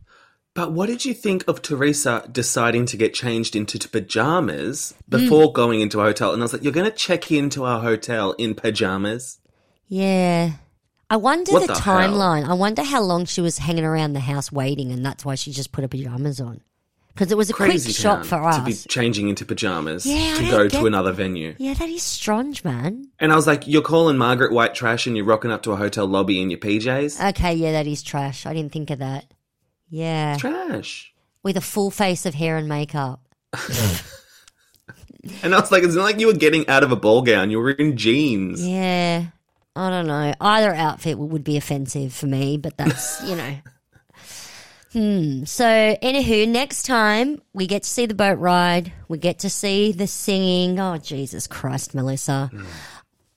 But what did you think of Teresa deciding to get changed into pajamas Hmm. before going into a hotel? And I was like, you're going to check into our hotel in pajamas? Yeah. I wonder the, the hell? timeline. I wonder how long she was hanging around the house waiting, and that's why she just put her pajamas on. Because it was a Crazy quick shot for us. to be changing into pajamas Yeah, to go get- to another venue. yeah, that is strange, man. And I was like, you're calling Margaret white trash and you're rocking up to a hotel lobby in your PJs? Okay, yeah, that is trash. I didn't think of that. Yeah, trash. with a full face of hair and makeup. And I was like, it's not like you were getting out of a ball gown. You were in jeans. Yeah, I don't know. Either outfit would be offensive for me, but that's you know. Hmm. So, anywho, next time we get to see the boat ride, we get to see the singing. Oh, Jesus Christ, Melissa.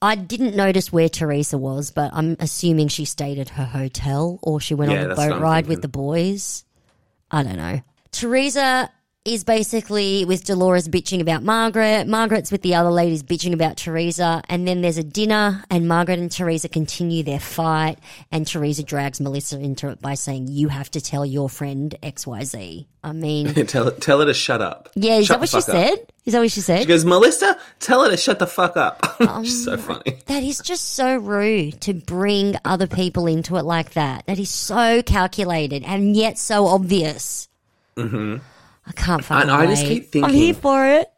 I didn't notice where Teresa was, but I'm assuming she stayed at her hotel or she went Yeah, on a boat ride with the boys. I don't know. Teresa is basically with Dolores bitching about Margaret. Margaret's with the other ladies bitching about Teresa. And then there's a dinner, and Margaret and Teresa continue their fight. And Teresa drags Melissa into it by saying, You have to tell your friend XYZ. I mean, tell, tell her to shut up. yeah, is Shut that what she up. said? Is that what she said? She goes, Melissa, tell her to shut the fuck up. Um, She's so funny. That is just so rude to bring other people into it like that. That is so calculated and yet so obvious. Mm-hmm. I can't find. And I just keep I'm here for it.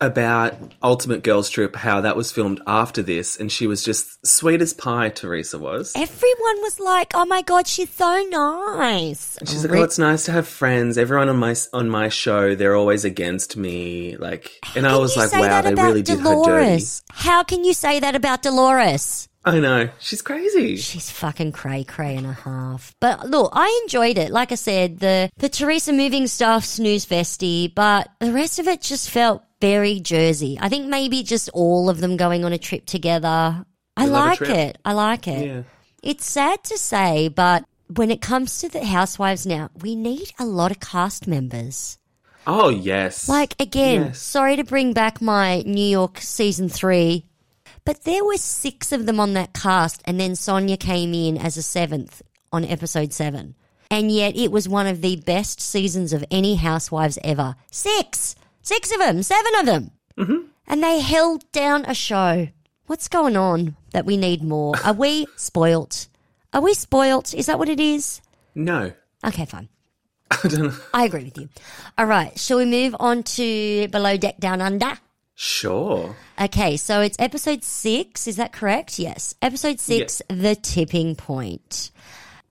About Ultimate Girls Trip, how that was filmed after this, and she was just sweet as pie, Teresa was. Everyone was like, "Oh my god, she's so nice." And she's like, "Oh, it's nice to have friends. Everyone on my on my show, they're always against me." Like, and I was like, "Wow, they really did her dirty." Dolores? How can you say that about Dolores? I know she's crazy. She's fucking cray cray and a half. But look, I enjoyed it. Like I said, the the Teresa moving stuff snooze festy, but the rest of it just felt very Jersey. I think maybe just all of them going on a trip together. I like it. I like it. Yeah. It's sad to say, but when it comes to the housewives now, we need a lot of cast members. Oh yes. Like again, Yes. sorry to bring back my New York season three, but there were six of them on that cast, and then Sonja came in as a seventh on episode seven. And yet it was one of the best seasons of any housewives ever. Six! Six of them, seven of them. Mm-hmm. And they held down a show. What's going on that we need more? Are we spoilt? Are we spoilt? Is that what it is? No. Okay, fine. I don't know. I agree with you. All right, shall we move on to Below Deck Down Under? Sure. Okay, so it's episode six, is that correct? Yes. Episode six, The Tipping Point.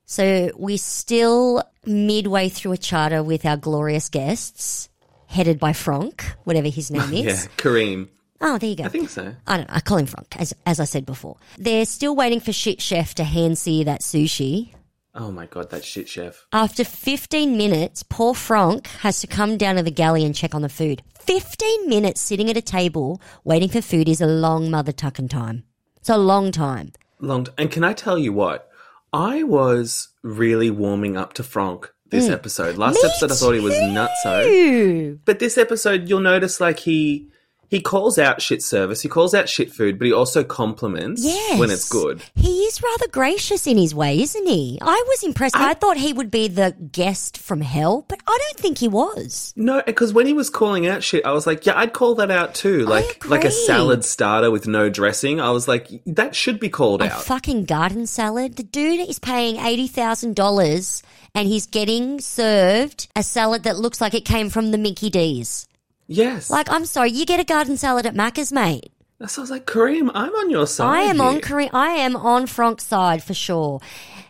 So we're still midway through a charter with our glorious guests, headed by Franck, whatever his name is. Yeah, Kareem. Oh, there you go. I think so. I don't know. I call him Frank, as, as I said before. They're still waiting for Shit Chef to hand sear that sushi. Oh my god, that shit chef. After 15 minutes, poor Frank has to come down to the galley and check on the food. 15 minutes sitting at a table waiting for food is a long mother tucking time. It's a long time. Long t- and can I tell you what? I was really warming up to Frank this episode. Last Mm. Me episode I thought he was nutso. But this episode you'll notice like he he calls out shit service, he calls out shit food, but he also compliments Yes. when it's good. He is rather gracious in his way, isn't he? I was impressed. I, thought he would be the guest from hell, but I don't think he was. No, because when he was calling out shit, I was like, yeah, I'd call that out too. Like like a salad starter with no dressing. I was like, that should be called A out. fucking garden salad. The dude is paying eighty thousand dollars and he's getting served a salad that looks like it came from the Mickey D's. yes. Like, I'm sorry, you get a garden salad at Macca's, mate. so I was like, Kareem, I'm on your side. I am on here. Korea. I am on Frank's side for sure.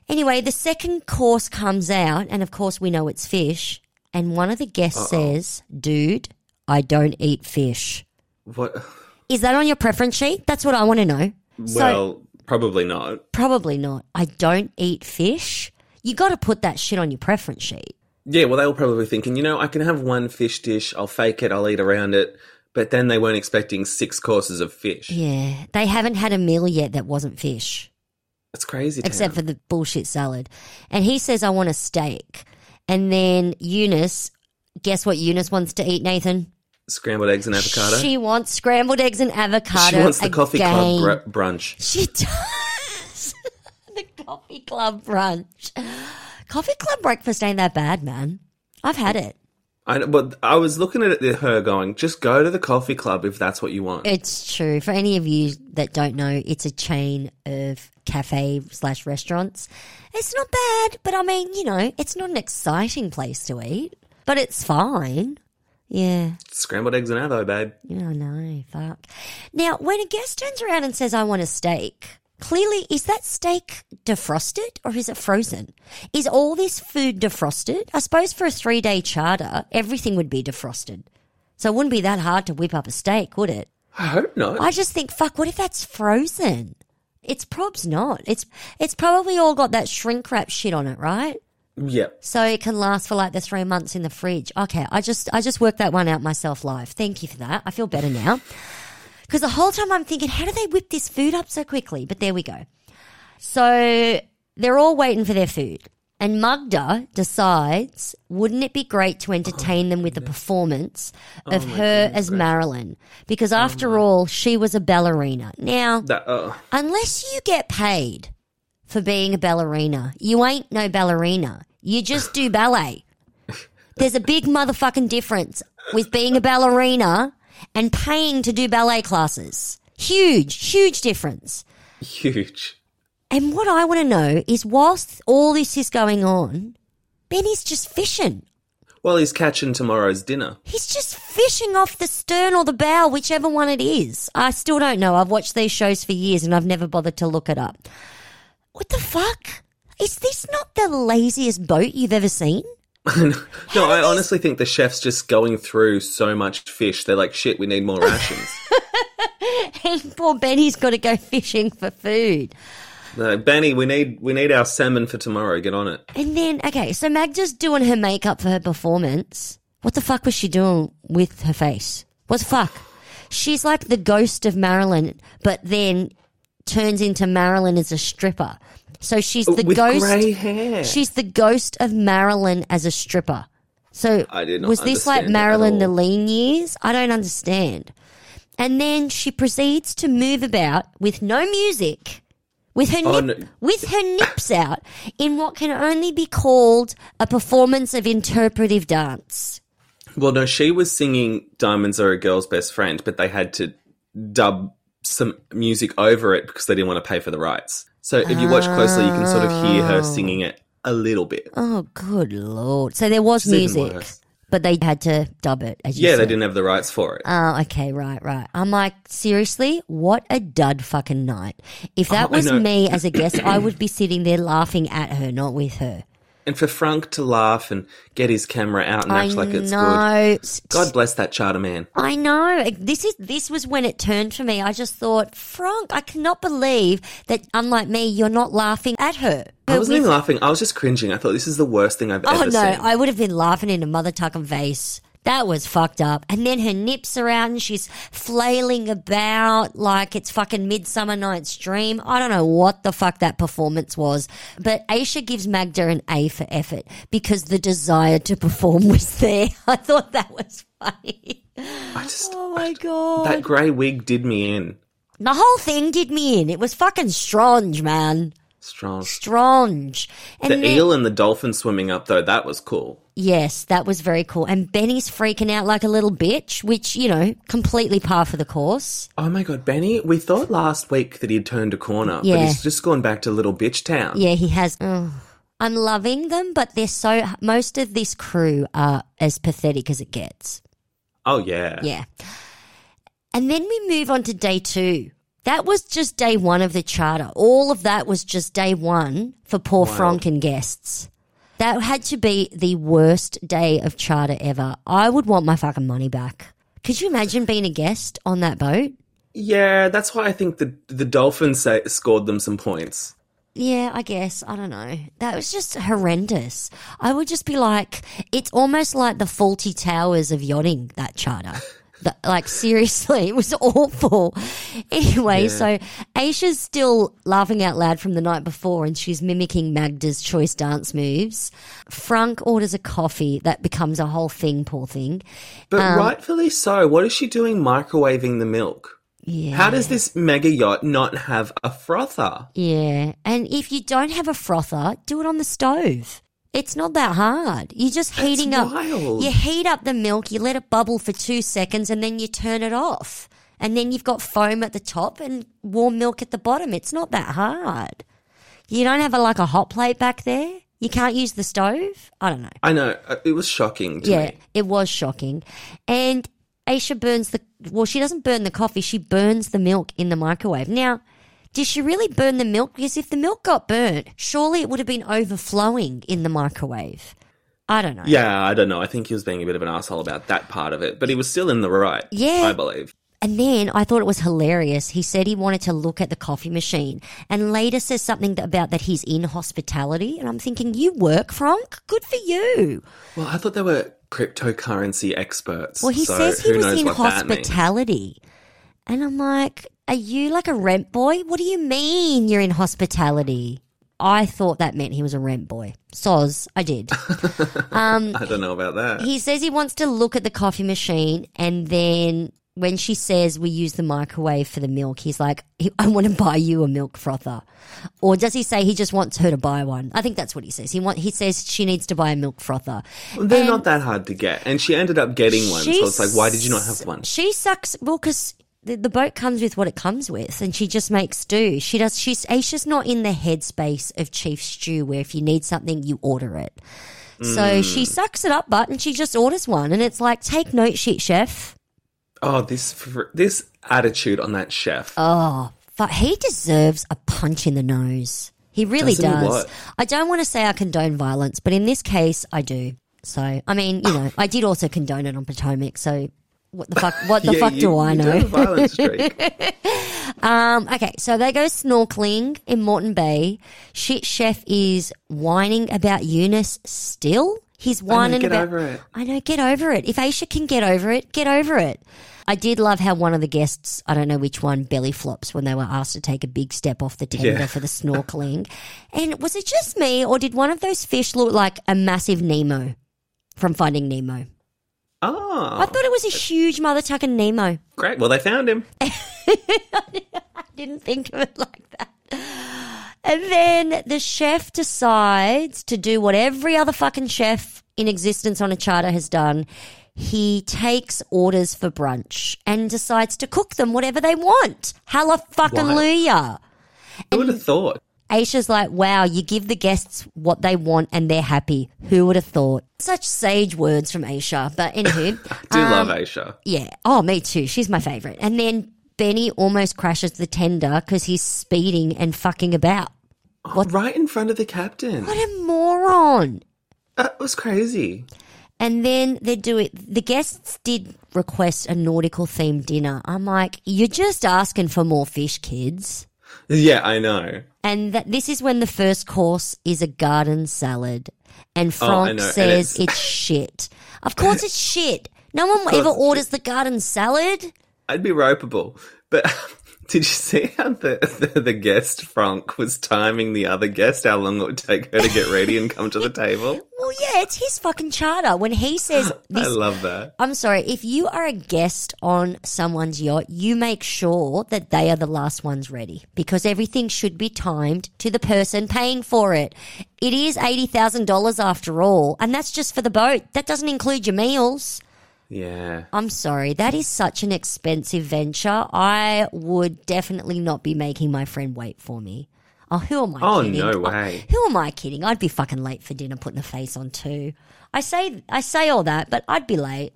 Anyway, the second course comes out, and of course we know it's fish. And one of the guests says, "Dude, I don't eat fish." What Is that on your preference sheet? That's what I want to know. So well, probably not. probably not. I don't eat fish. You got to put that shit on your preference sheet. Yeah, well, they were probably thinking, you know, I can have one fish dish, I'll fake it, I'll eat around it. But then they weren't expecting six courses of fish. Yeah, they haven't had a meal yet that wasn't fish, It's crazy. except for the bullshit salad. And he says, "I want a steak." And then Eunice, guess what? Eunice wants to eat, Nathan. scrambled eggs and avocado. She, wants scrambled eggs and avocado. She wants the coffee again. club br- brunch. She does. Coffee club brunch. Coffee club breakfast ain't that bad, man. I've had it. I, but I was looking at it, her going, just go to the coffee club if that's what you want. It's true. For any of you that don't know, it's a chain of cafe slash restaurants. It's not bad, but I mean, you know, it's not an exciting place to eat, but it's fine. Yeah. Scrambled eggs and avo, babe. Oh no, fuck. Now, when a guest turns around and says, I want a steak, clearly, is that steak defrosted or is it frozen? Is all this food defrosted? I suppose for a three day charter, everything would be defrosted. So it wouldn't be that hard to whip up a steak, would it? I hope not. I just think, fuck, what if that's frozen? It's probs not. It's it's probably all got that shrink wrap shit on it, right? yep. so it can last for like the three months in the fridge. Okay, I just I just worked that one out myself live. Thank you for that. I feel better now. Because the whole time I'm thinking, how do they whip this food up so quickly? But there we go. So they're all waiting for their food. And Magda decides, wouldn't it be great to entertain them with a performance of her as Marilyn? Because after all, she was a ballerina. Now, That, uh, unless you get paid for being a ballerina, you ain't no ballerina. You just do ballet. There's a big motherfucking difference with being a ballerina and paying to do ballet classes. Huge, huge difference. huge. And what I want to know is whilst all this is going on, Benny's just fishing. Well, he's catching tomorrow's dinner. He's just fishing off the stern or the bow, whichever one it is. I still don't know. I've watched these shows for years and I've never bothered to look it up. What the fuck? Is this not the laziest boat you've ever seen? no, I honestly think the chef's just going through so much fish. They're like, shit, we need more rations. And poor Benny's got to go fishing for food. no, Benny, we need we need our salmon for tomorrow. Get on it. And then, okay, so Magda's doing her makeup for her performance. What the fuck was she doing with her face? What the fuck? She's like the ghost of Marilyn, but then turns into Marilyn as a stripper. So she's oh, the With ghost. grey hair. She's the ghost of Marilyn as a stripper. So I did not was this like understand it at Marilyn the all. lean years? I don't understand. And then she proceeds to move about with no music, with her Oh, nip, no. with her nips out in what can only be called a performance of interpretive dance. Well, no, she was singing Diamonds Are a Girl's Best Friend, but they had to dub some music over it because they didn't want to pay for the rights. So if you watch closely, you can sort of hear her oh. singing it a little bit. Oh, good lord! So there was even music, worse. but they had to dub it. As you Yeah, said. they didn't have the rights for it. Oh, okay, right, right. I'm like, seriously, what a dud fucking night. If oh, that Oh, I was know. me as a guest, I would be sitting there laughing at her, not with her. And for Frank to laugh and get his camera out and I act like it's good. God bless that charter man. I know. This is this was when it turned for me. I just thought, Frank, I cannot believe that unlike me, you're not laughing at her. I wasn't With- even laughing. I was just cringing. I thought this is the worst thing I've Oh ever no, seen. I would have been laughing in a mother tucking face. That was fucked up. And then her nips are out and she's flailing about like it's fucking Midsummer Night's Dream. I don't know what the fuck that performance was. But Aesha gives Magda an A for effort because the desire to perform was there. I thought that was funny. I just Oh my god. that grey wig did me in. the whole thing did me in. It was fucking strange, man. Strange. Strange. And The then- eel and the dolphin swimming up though, that was cool. Yes, that was very cool. And Benny's freaking out like a little bitch, which, you know, completely par for the course. Oh my god, Benny, we thought last week that he'd turned a corner, Yeah. but he's just gone back to little bitch town. Yeah, he has. Oh. I'm loving them, but they're so. Most of this crew are as pathetic as it gets. Oh yeah. Yeah. And then we move on to day two. That was just day one of the charter. All of that was just day one for poor Frank and guests. That had to be the worst day of charter ever. I would want my fucking money back. Could you imagine being a guest on that boat? Yeah, that's why I think the the Dolphins say, scored them some points. Yeah, I guess. I don't know. That was just horrendous. I would just be like, it's almost like the Fawlty Towers of yachting, that charter. The- like, seriously, it was awful. Anyway, so Aesha's still laughing out loud from the night before and she's mimicking Magda's choice dance moves. Frank orders a coffee. That becomes a whole thing, poor thing. But Um, rightfully so. What is she doing microwaving the milk? Yeah. How does this mega yacht not have a frother? Yeah. And if you don't have a frother, do it on the stove. It's not that hard. You're just heating up. wild. You heat up the milk, you let it bubble for two seconds, and then you turn it off. And then you've got foam at the top and warm milk at the bottom. It's not that hard. You don't have a, like a hot plate back there. You can't use the stove. I don't know. I know uh, it was shocking to Yeah, me. it was shocking. And Aesha burns the well, she doesn't burn the coffee, she burns the milk in the microwave. Now, did she really burn the milk? Because if the milk got burnt, surely it would have been overflowing in the microwave. I don't know. Yeah, I don't know. I think he was being a bit of an asshole about that part of it, but he was still in the right. Yeah. I believe. And then I thought it was hilarious. He said he wanted to look at the coffee machine and later says something about that he's in hospitality. And I'm thinking, you work, Frank? Good for you. Well, I thought they were cryptocurrency experts. Well, he so says he was in what that means. hospitality. And I'm like, are you like a rent boy? What do you mean you're in hospitality? I thought that meant he was a rent boy. Soz, I did. Um, I don't know about that. he says he wants to look at the coffee machine and then when she says we use the microwave for the milk, he's like, I want to buy you a milk frother. Or does he say he just wants her to buy one? I think that's what he says. He want, he says she needs to buy a milk frother. They're And- not that hard to get, and she ended up getting one. So it's like, why did you not have one? She sucks. Well, because the, the boat comes with what it comes with, and she just makes do. She does. She's Aesha's not in the headspace of Chief Stew, where if you need something, you order it. So hmm. she sucks it up, but and she just orders one, and it's like, take note, shit chef. Oh, this this attitude on that chef. Oh, but he deserves a punch in the nose. He really Doesn't does. I don't want to say I condone violence, but in this case, I do. So, I mean, you know, I did also condone it on Potomac. So, what the fuck? What the Yeah, fuck you- do I know? streak. Um, okay, so they go snorkeling in Moreton Bay. Shit Chef is whining about Eunice still. He's whining get about. over it. I know, get over it. If Aesha can get over it, get over it. I did love how one of the guests, I don't know which one, belly flops when they were asked to take a big step off the tender Yeah. for the snorkeling. and was it just me, or did one of those fish look like a massive Nemo from Finding Nemo? Oh, I thought it was a huge mother tucking Nemo. great. Well, they found him. I didn't think of it like that. And then the chef decides to do what every other fucking chef in existence on a charter has done. He takes orders for brunch and decides to cook them whatever they want. Luya. Who would have thought? Aesha's like, wow, you give the guests what they want and they're happy. Who would have thought? Such sage words from Aesha. But anywho, Do um, love Aesha. yeah. Oh, me too. She's my favorite. And then Benny almost crashes the tender because he's speeding and fucking about. What? Right in front of the captain. What a moron. That was crazy. And then they do it. The guests did request a nautical themed dinner. I'm like, you're just asking for more fish, kids. Yeah, I know. And that this is when the first course is a garden salad. And Oh, I Franck know, and says it's- it's... shit. Of course it's shit. No one ever orders the garden salad. I'd be ropeable. But did you see how the, the, the guest, Frank, was timing the other guest, how long it would take her to get ready and come to the table? Well, yeah, it's his fucking charter. When he says I love that. I'm sorry, if you are a guest on someone's yacht, you make sure that they are the last ones ready because everything should be timed to the person paying for it. It is $80,000 after all, and that's just for the boat. That doesn't include your meals. Yeah. I'm sorry, that is such an expensive venture. I would definitely not be making my friend wait for me. Oh, who am I Oh, kidding? no Oh, way. who am I kidding? I'd be fucking late for dinner putting a face on too. I say I say all that, but I'd be late.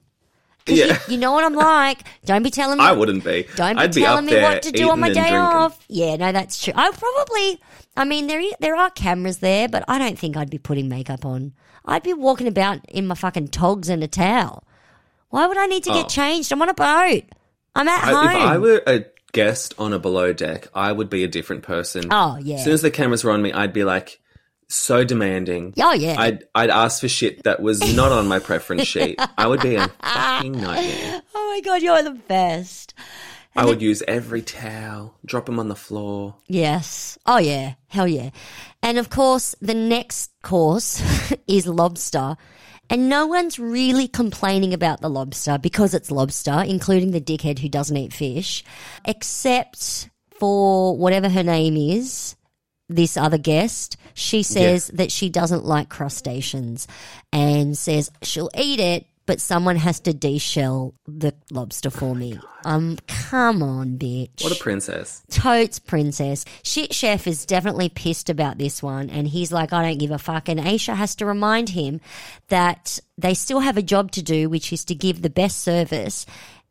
Yeah. you, you know what I'm like. Don't be telling me. I wouldn't be. Don't be I'd be telling up me what to do on my day drinking. off. Yeah, no, that's true. I probably. I mean, there there are cameras there, but I don't think I'd be putting makeup on. I'd be walking about in my fucking togs and a towel. Why would I need to get Oh. changed? I'm on a boat. I'm at home. I, if I were a guest on a below deck, I would be a different person. Oh, yeah. As soon as the cameras were on me, I'd be like so demanding. oh yeah. I'd I'd ask for shit that was not on my preference sheet. I would be a fucking nightmare. oh my god, you're the best. I would use every towel, drop them on the floor. Yes. Oh yeah. Hell yeah. And of course, the next course is lobster. And no one's really complaining about the lobster because it's lobster, including the dickhead who doesn't eat fish, except for whatever her name is, this other guest. She says that she doesn't like crustaceans and says she'll eat it, but someone has to deshell the lobster for me. Um, come on, bitch. What a princess. Totes princess. Shit chef is definitely pissed about this one and he's like, I don't give a fuck. And Aesha has to remind him that they still have a job to do, which is to give the best service.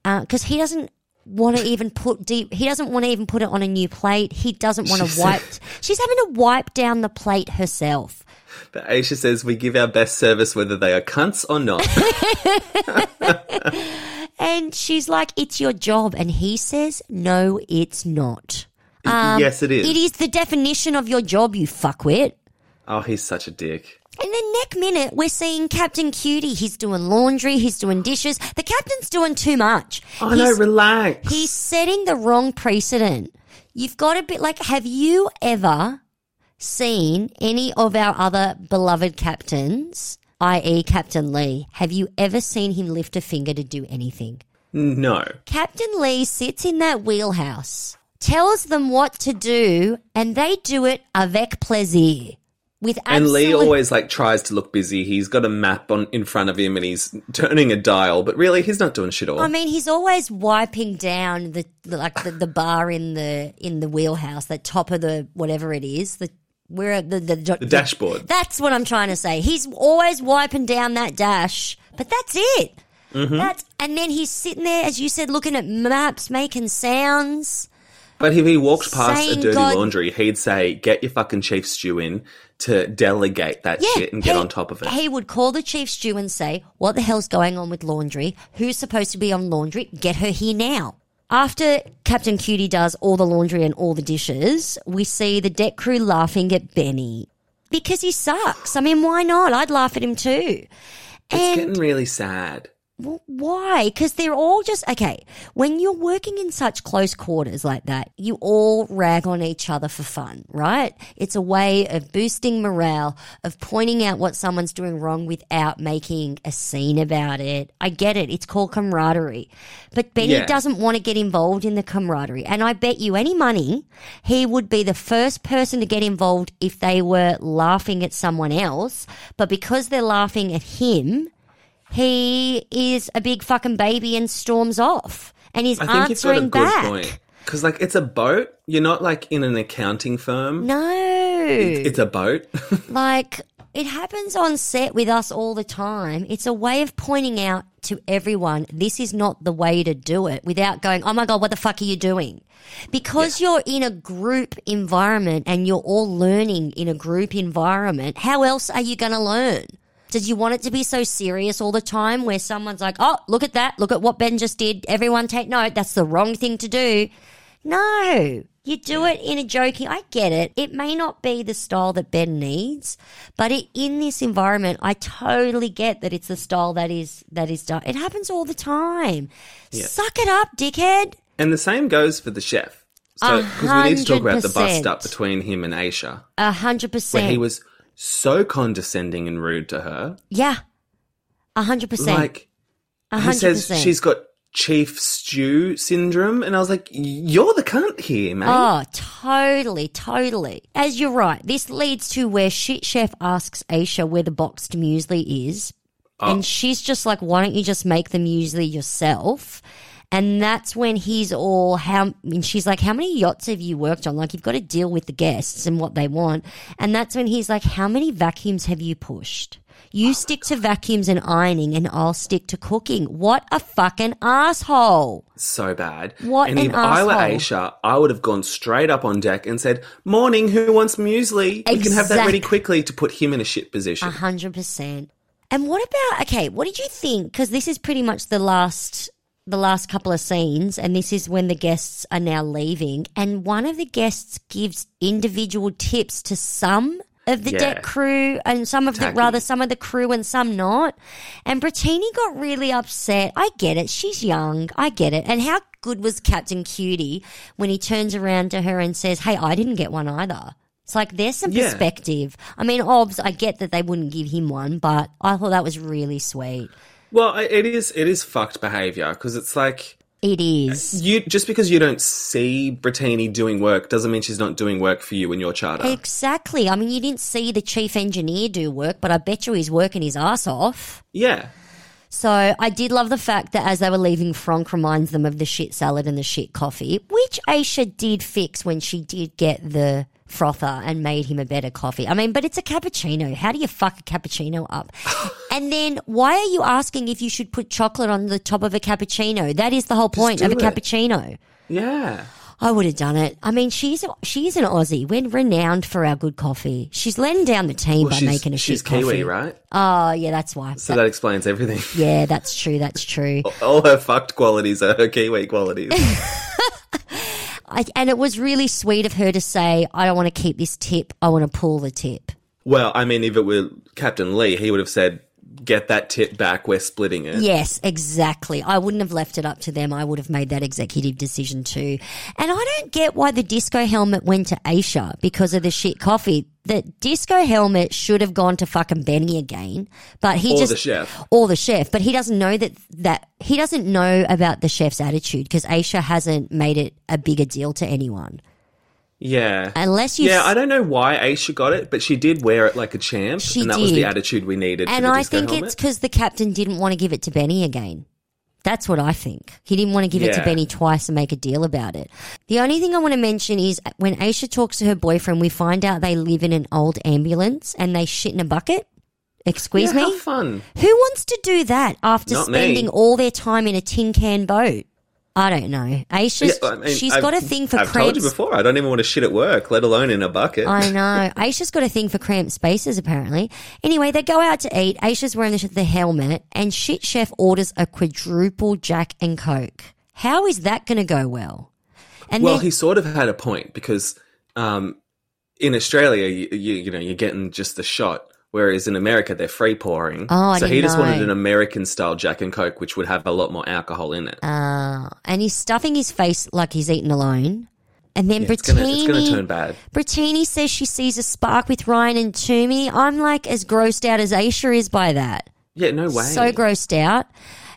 Because he doesn't want to even put deep, he doesn't want to even put it on a new plate. He doesn't want to wipe. She's having to wipe down the plate herself. But Aesha says we give our best service whether they are cunts or not. And she's like, it's your job. And he says, no, it's not. Um, yes, it is. It is the definition of your job, you fuckwit. Oh, he's such a dick. And then next minute, we're seeing Captain Cutie. He's doing laundry, he's doing dishes. The captain's doing too much. Oh he's, no, relax. he's setting the wrong precedent. You've got to be like, have you ever seen any of our other beloved captains, i.e., Captain Lee? Have you ever seen him lift a finger to do anything? no. Captain Lee sits in that wheelhouse, tells them what to do, and they do it avec plaisir. With And Lee always like tries to look busy. He's got a map on in front of him and he's turning a dial, but really he's not doing shit all. I mean, he's always wiping down the, the like the, the bar in the in the wheelhouse, the top of the whatever it is, the where the the, the dashboard. That's what I'm trying to say. He's always wiping down that dash, but that's it. Mm-hmm. That's and then he's sitting there, as you said, looking at maps, making sounds. But if he walked past a dirty God- laundry, he'd say, "Get your fucking chief stew in to delegate that Yeah, shit and get he- on top of it." He would call the chief stew and say, "What the hell's going on with laundry? Who's supposed to be on laundry? Get her here now." After Captain Cutie does all the laundry and all the dishes, we see the deck crew laughing at Benny because he sucks. I mean, why not? I'd laugh at him too. It's And getting really sad. Well, why? Because they're all just okay. When you're working in such close quarters like that, you all rag on each other for fun, right? It's a way of boosting morale, of pointing out what someone's doing wrong without making a scene about it. I get it. It's called camaraderie. But Benny Yeah. doesn't want to get involved in the camaraderie. And I bet you any money he would be the first person to get involved if they were laughing at someone else. But because they're laughing at him, he is a big fucking baby and storms off. And he's I think you've got a answering back. Because, like, it's a boat. You're not, like, in an accounting firm. No. It's a boat. like, it happens on set with us all the time. It's a way of pointing out to everyone this is not the way to do it without going, oh my God, what the fuck are you doing? Because you're in a group environment and you're all learning in a group environment, how else are you going to learn? Did you want it to be so serious all the time where someone's like, oh, look at that. Look at what Ben just did. Everyone take note. That's the wrong thing to do. No, you do it in a joking. I get it. It may not be the style that Ben needs, but it, in this environment, I totally get that it's the style that is that is done. It happens all the time. Suck it up, dickhead. and the same goes for the chef. So, because we need to talk about the bust up between him and Aesha, A hundred percent. where he was so condescending and rude to her. yeah, a hundred percent. Like, he says she's got chief stew syndrome, and I was like, "You're the cunt here, mate." Oh, totally, totally. As you're right, this leads to where Shit Chef asks Aesha where the boxed muesli is. Oh. And she's just like, why don't you just make the muesli yourself? And that's when he's all how and she's like, How many yachts have you worked on? Like you've got to deal with the guests and what they want. And that's when he's like, How many vacuums have you pushed? You stick to vacuums and ironing and I'll stick to cooking. What a fucking asshole. so bad. What and an if I were. Aesha, I would have gone straight up on deck and said, "Morning, who wants muesli? We can have that ready quickly to put him in a shit position." A hundred percent. And what about okay? What did you think? Because this is pretty much the last the last couple of scenes, and this is when the guests are now leaving, and one of the guests gives individual tips to some of the Yeah. deck crew and some of the rather some of the crew and some not. And Brittini got really upset. I get it. She's young. I get it. And how good was Captain Cutie when he turns around to her and says, "Hey, I didn't get one either." It's like there's some Yeah. perspective. I mean, obs, I get that they wouldn't give him one, but I thought that was really sweet. Well, it is it is fucked behavior because it's like It is. you just because you don't see Brittini doing work doesn't mean she's not doing work for you in your charter. Exactly. I mean, you didn't see the chief engineer do work, but I bet you he's working his ass off. yeah, So I did love the fact that as they were leaving, Franck reminds them of the shit salad and the shit coffee, which Aesha did fix when she did get the frother and made him a better coffee. I mean, but it's a cappuccino. How do you fuck a cappuccino up? and then why are you asking if you should put chocolate on the top of a cappuccino? That is the whole point of a it. cappuccino. yeah. I would have done it. I mean, she's she's an Aussie. We're renowned for our good coffee. She's letting down the team Well, by making a she's shit Kiwi, coffee. right? Oh, yeah, that's why. So That- that explains everything. yeah, that's true. That's true. All her fucked qualities are her Kiwi qualities. I, and it was really sweet of her to say, "I don't want to keep this tip. I want to pull the tip." well, I mean, if it were Captain Lee, he would have said, "Get that tip back. We're splitting it." Yes, exactly. I wouldn't have left it up to them. I would have made that executive decision too. And I don't get why the disco helmet went to Aesha because of the shit coffee. The disco helmet should have gone to fucking Benny again, but he Or just the chef. or the chef. But he doesn't know that that he doesn't know about the chef's attitude because Aesha hasn't made it a bigger deal to anyone Yeah. unless you. Yeah, I don't know why Aesha got it, but she did wear it like a champ, She and that was the attitude we needed. And I think helmet. it's because the captain didn't want to give it to Benny again. That's what I think. He didn't want to give it to Benny twice and make a deal about it. The only thing I want to mention is when Aesha talks to her boyfriend, we find out they live in an old ambulance and they shit in a bucket. Excuse yeah, me? how fun. Who wants to do that after Not me. spending all their time in a tin can boat? I don't know. Aesha's, Yeah, I mean, she's I've- got a thing for I've told you before. I don't even want to shit at work, let alone in a bucket. I know. Aesha's got a thing for cramped spaces, apparently. Anyway, they go out to eat. Aesha's wearing the, the helmet, and Shit Chef orders a quadruple Jack and Coke. How is that going to go well? And well, then, he sort of had a point because um, in Australia, you, you you know you're getting just the shot, Whereas in America, they're free pouring. Oh, I so he just wanted an American style Jack and Coke, which would have a lot more alcohol in it. Uh, and he's stuffing his face like he's eaten alone. And then it's gonna, it's gonna turn bad. Brittini says she sees a spark with Ryan and Toomey. I'm like as grossed out as Aesha is by that. Yeah, no way. So grossed out.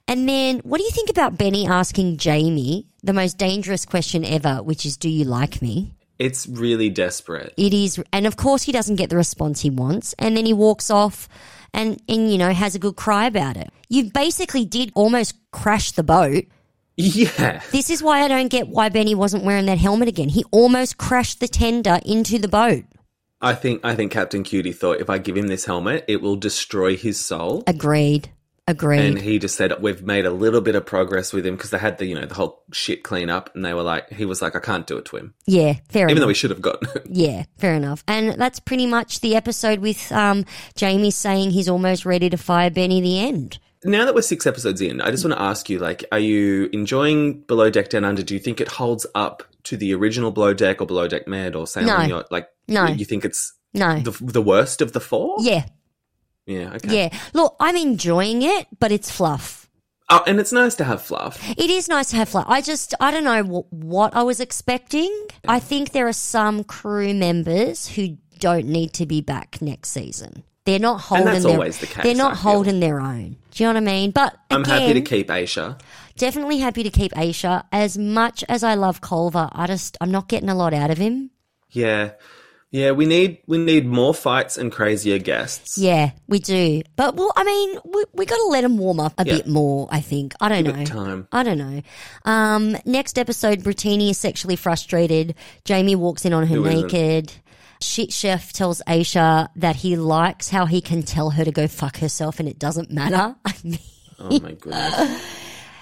And then, what do you think about Benny asking Jamie the most dangerous question ever, which is, Do you like me? It's really desperate. It is, and of course, he doesn't get the response he wants. And then he walks off and, and you know, has a good cry about it. You basically did almost crash the boat. Yeah. This is why I don't get why Benny wasn't wearing that helmet again. He almost crashed the tender into the boat. I think I think Captain Cutie thought if I give him this helmet, it will destroy his soul. Agreed. Agreed. And he just said we've made a little bit of progress with him because they had the you know the whole shit clean up, and they were like he was like I can't do it to him, yeah, fair enough. even enough. though we should have gotten it. Yeah, fair enough. And that's pretty much the episode with um, Jamie saying he's almost ready to fire Benny the end. now that we're six episodes in, I just want to ask you like, are you enjoying Below Deck Down Under? Do you think it holds up to the original Below Deck or Below Deck Med or Sailing No. Yacht? Like, No. you think it's No. the the worst of the four? Yeah, yeah, okay. yeah. Look, I'm enjoying it, but it's fluff. Oh, and it's nice to have fluff. It is nice to have fluff. I just, I don't know what, what I was expecting. I think there are some crew members who don't need to be back next season. They're not holding that's their, always the case, They're not holding their own. Do you know what I mean? But I'm happy to keep Aesha. definitely happy to keep Aesha. As much as I love Culver, I just I'm not getting a lot out of him. Yeah, yeah. We need we need more fights and crazier guests. Yeah, we do. But well, I mean, we we got to let them warm up a Yeah. bit more. I think. I don't Give know. time. I don't know. Um, next episode, Brittini is sexually frustrated. Jamie walks in on her Who isn't? naked. Shit chef tells Aesha that he likes how he can tell her to go fuck herself and it doesn't matter. I mean, Oh my goodness.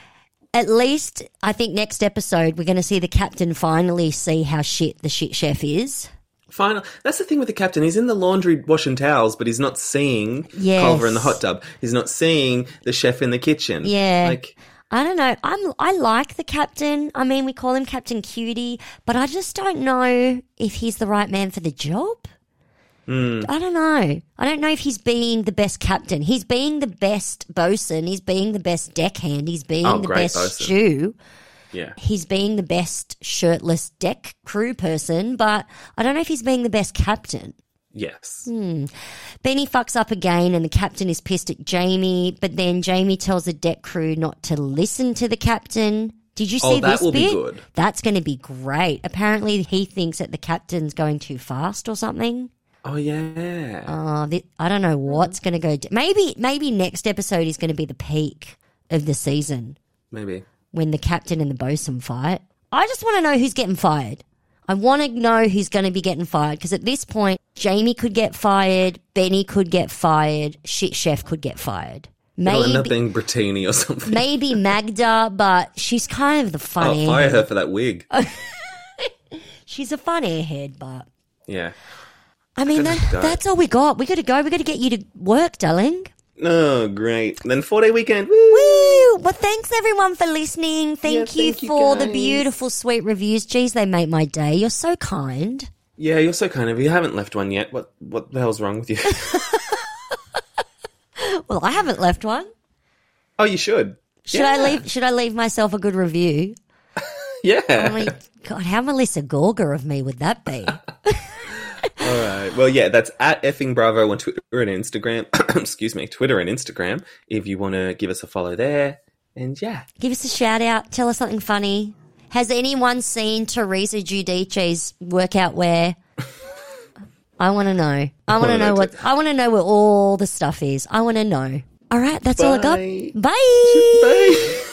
at least I think next episode we're going to see the captain finally see how shit the shit chef is. Final. That's the thing with the captain. He's in the laundry washing towels, but he's not seeing Yes. Culver in the hot tub. He's not seeing the chef in the kitchen. Yeah. Like, I don't know. I'm I like the captain. I mean, we call him Captain Cutie, but I just don't know if he's the right man for the job. Hmm. I don't know. I don't know if he's being the best captain. He's being the best bosun. He's being the best deckhand. He's being Oh, the best bosun. stew. Yeah. He's being the best shirtless deck crew person, but I don't know if he's being the best captain. Yes. Hmm. Benny fucks up again, and the captain is pissed at Jamie. But then Jamie tells the deck crew not to listen to the captain. Did you see Oh, that this will be bit? good. That's going to be great. Apparently, he thinks that the captain's going too fast or something. Oh yeah. Oh, I don't know what's going to go. Maybe, maybe next episode is going to be the peak of the season Maybe. When the captain and the bosun fight. I just want to know who's getting fired. I want to know who's going to be getting fired because at this point, Jamie could get fired, Benny could get fired, Shit Chef could get fired. It'll end up Maybe, being Brittini or something. maybe Magda, but she's kind of the fun Oh, fire her for that wig. She's a fun airhead, but Yeah. I mean, that, that's all we got. We got to go. We got to get you to work, darling. Oh, great. Then four day weekend. Woo! Woo! Well, thanks everyone for listening. Thank Yeah, you thank you, for the beautiful, sweet reviews. Geez, they make my day. You're so kind. Yeah, you're so kind of. You haven't left one yet. What What the hell's wrong with you? Well, I haven't left one. oh, you should. Should Yeah. I leave? Should I leave myself a good review? Yeah. I mean, God, how Melissa Gorga of me would that be? All right. Well, yeah, that's at effing Bravo on Twitter and Instagram. Excuse me, Twitter and Instagram. If you want to give us a follow there, and yeah, Give us a shout out. Tell us something funny. Has anyone seen Teresa Giudice's workout wear? I want to know. I want to know what. I want to know where all the stuff is. I want to know. All right, that's all I got. Bye. Bye. bye.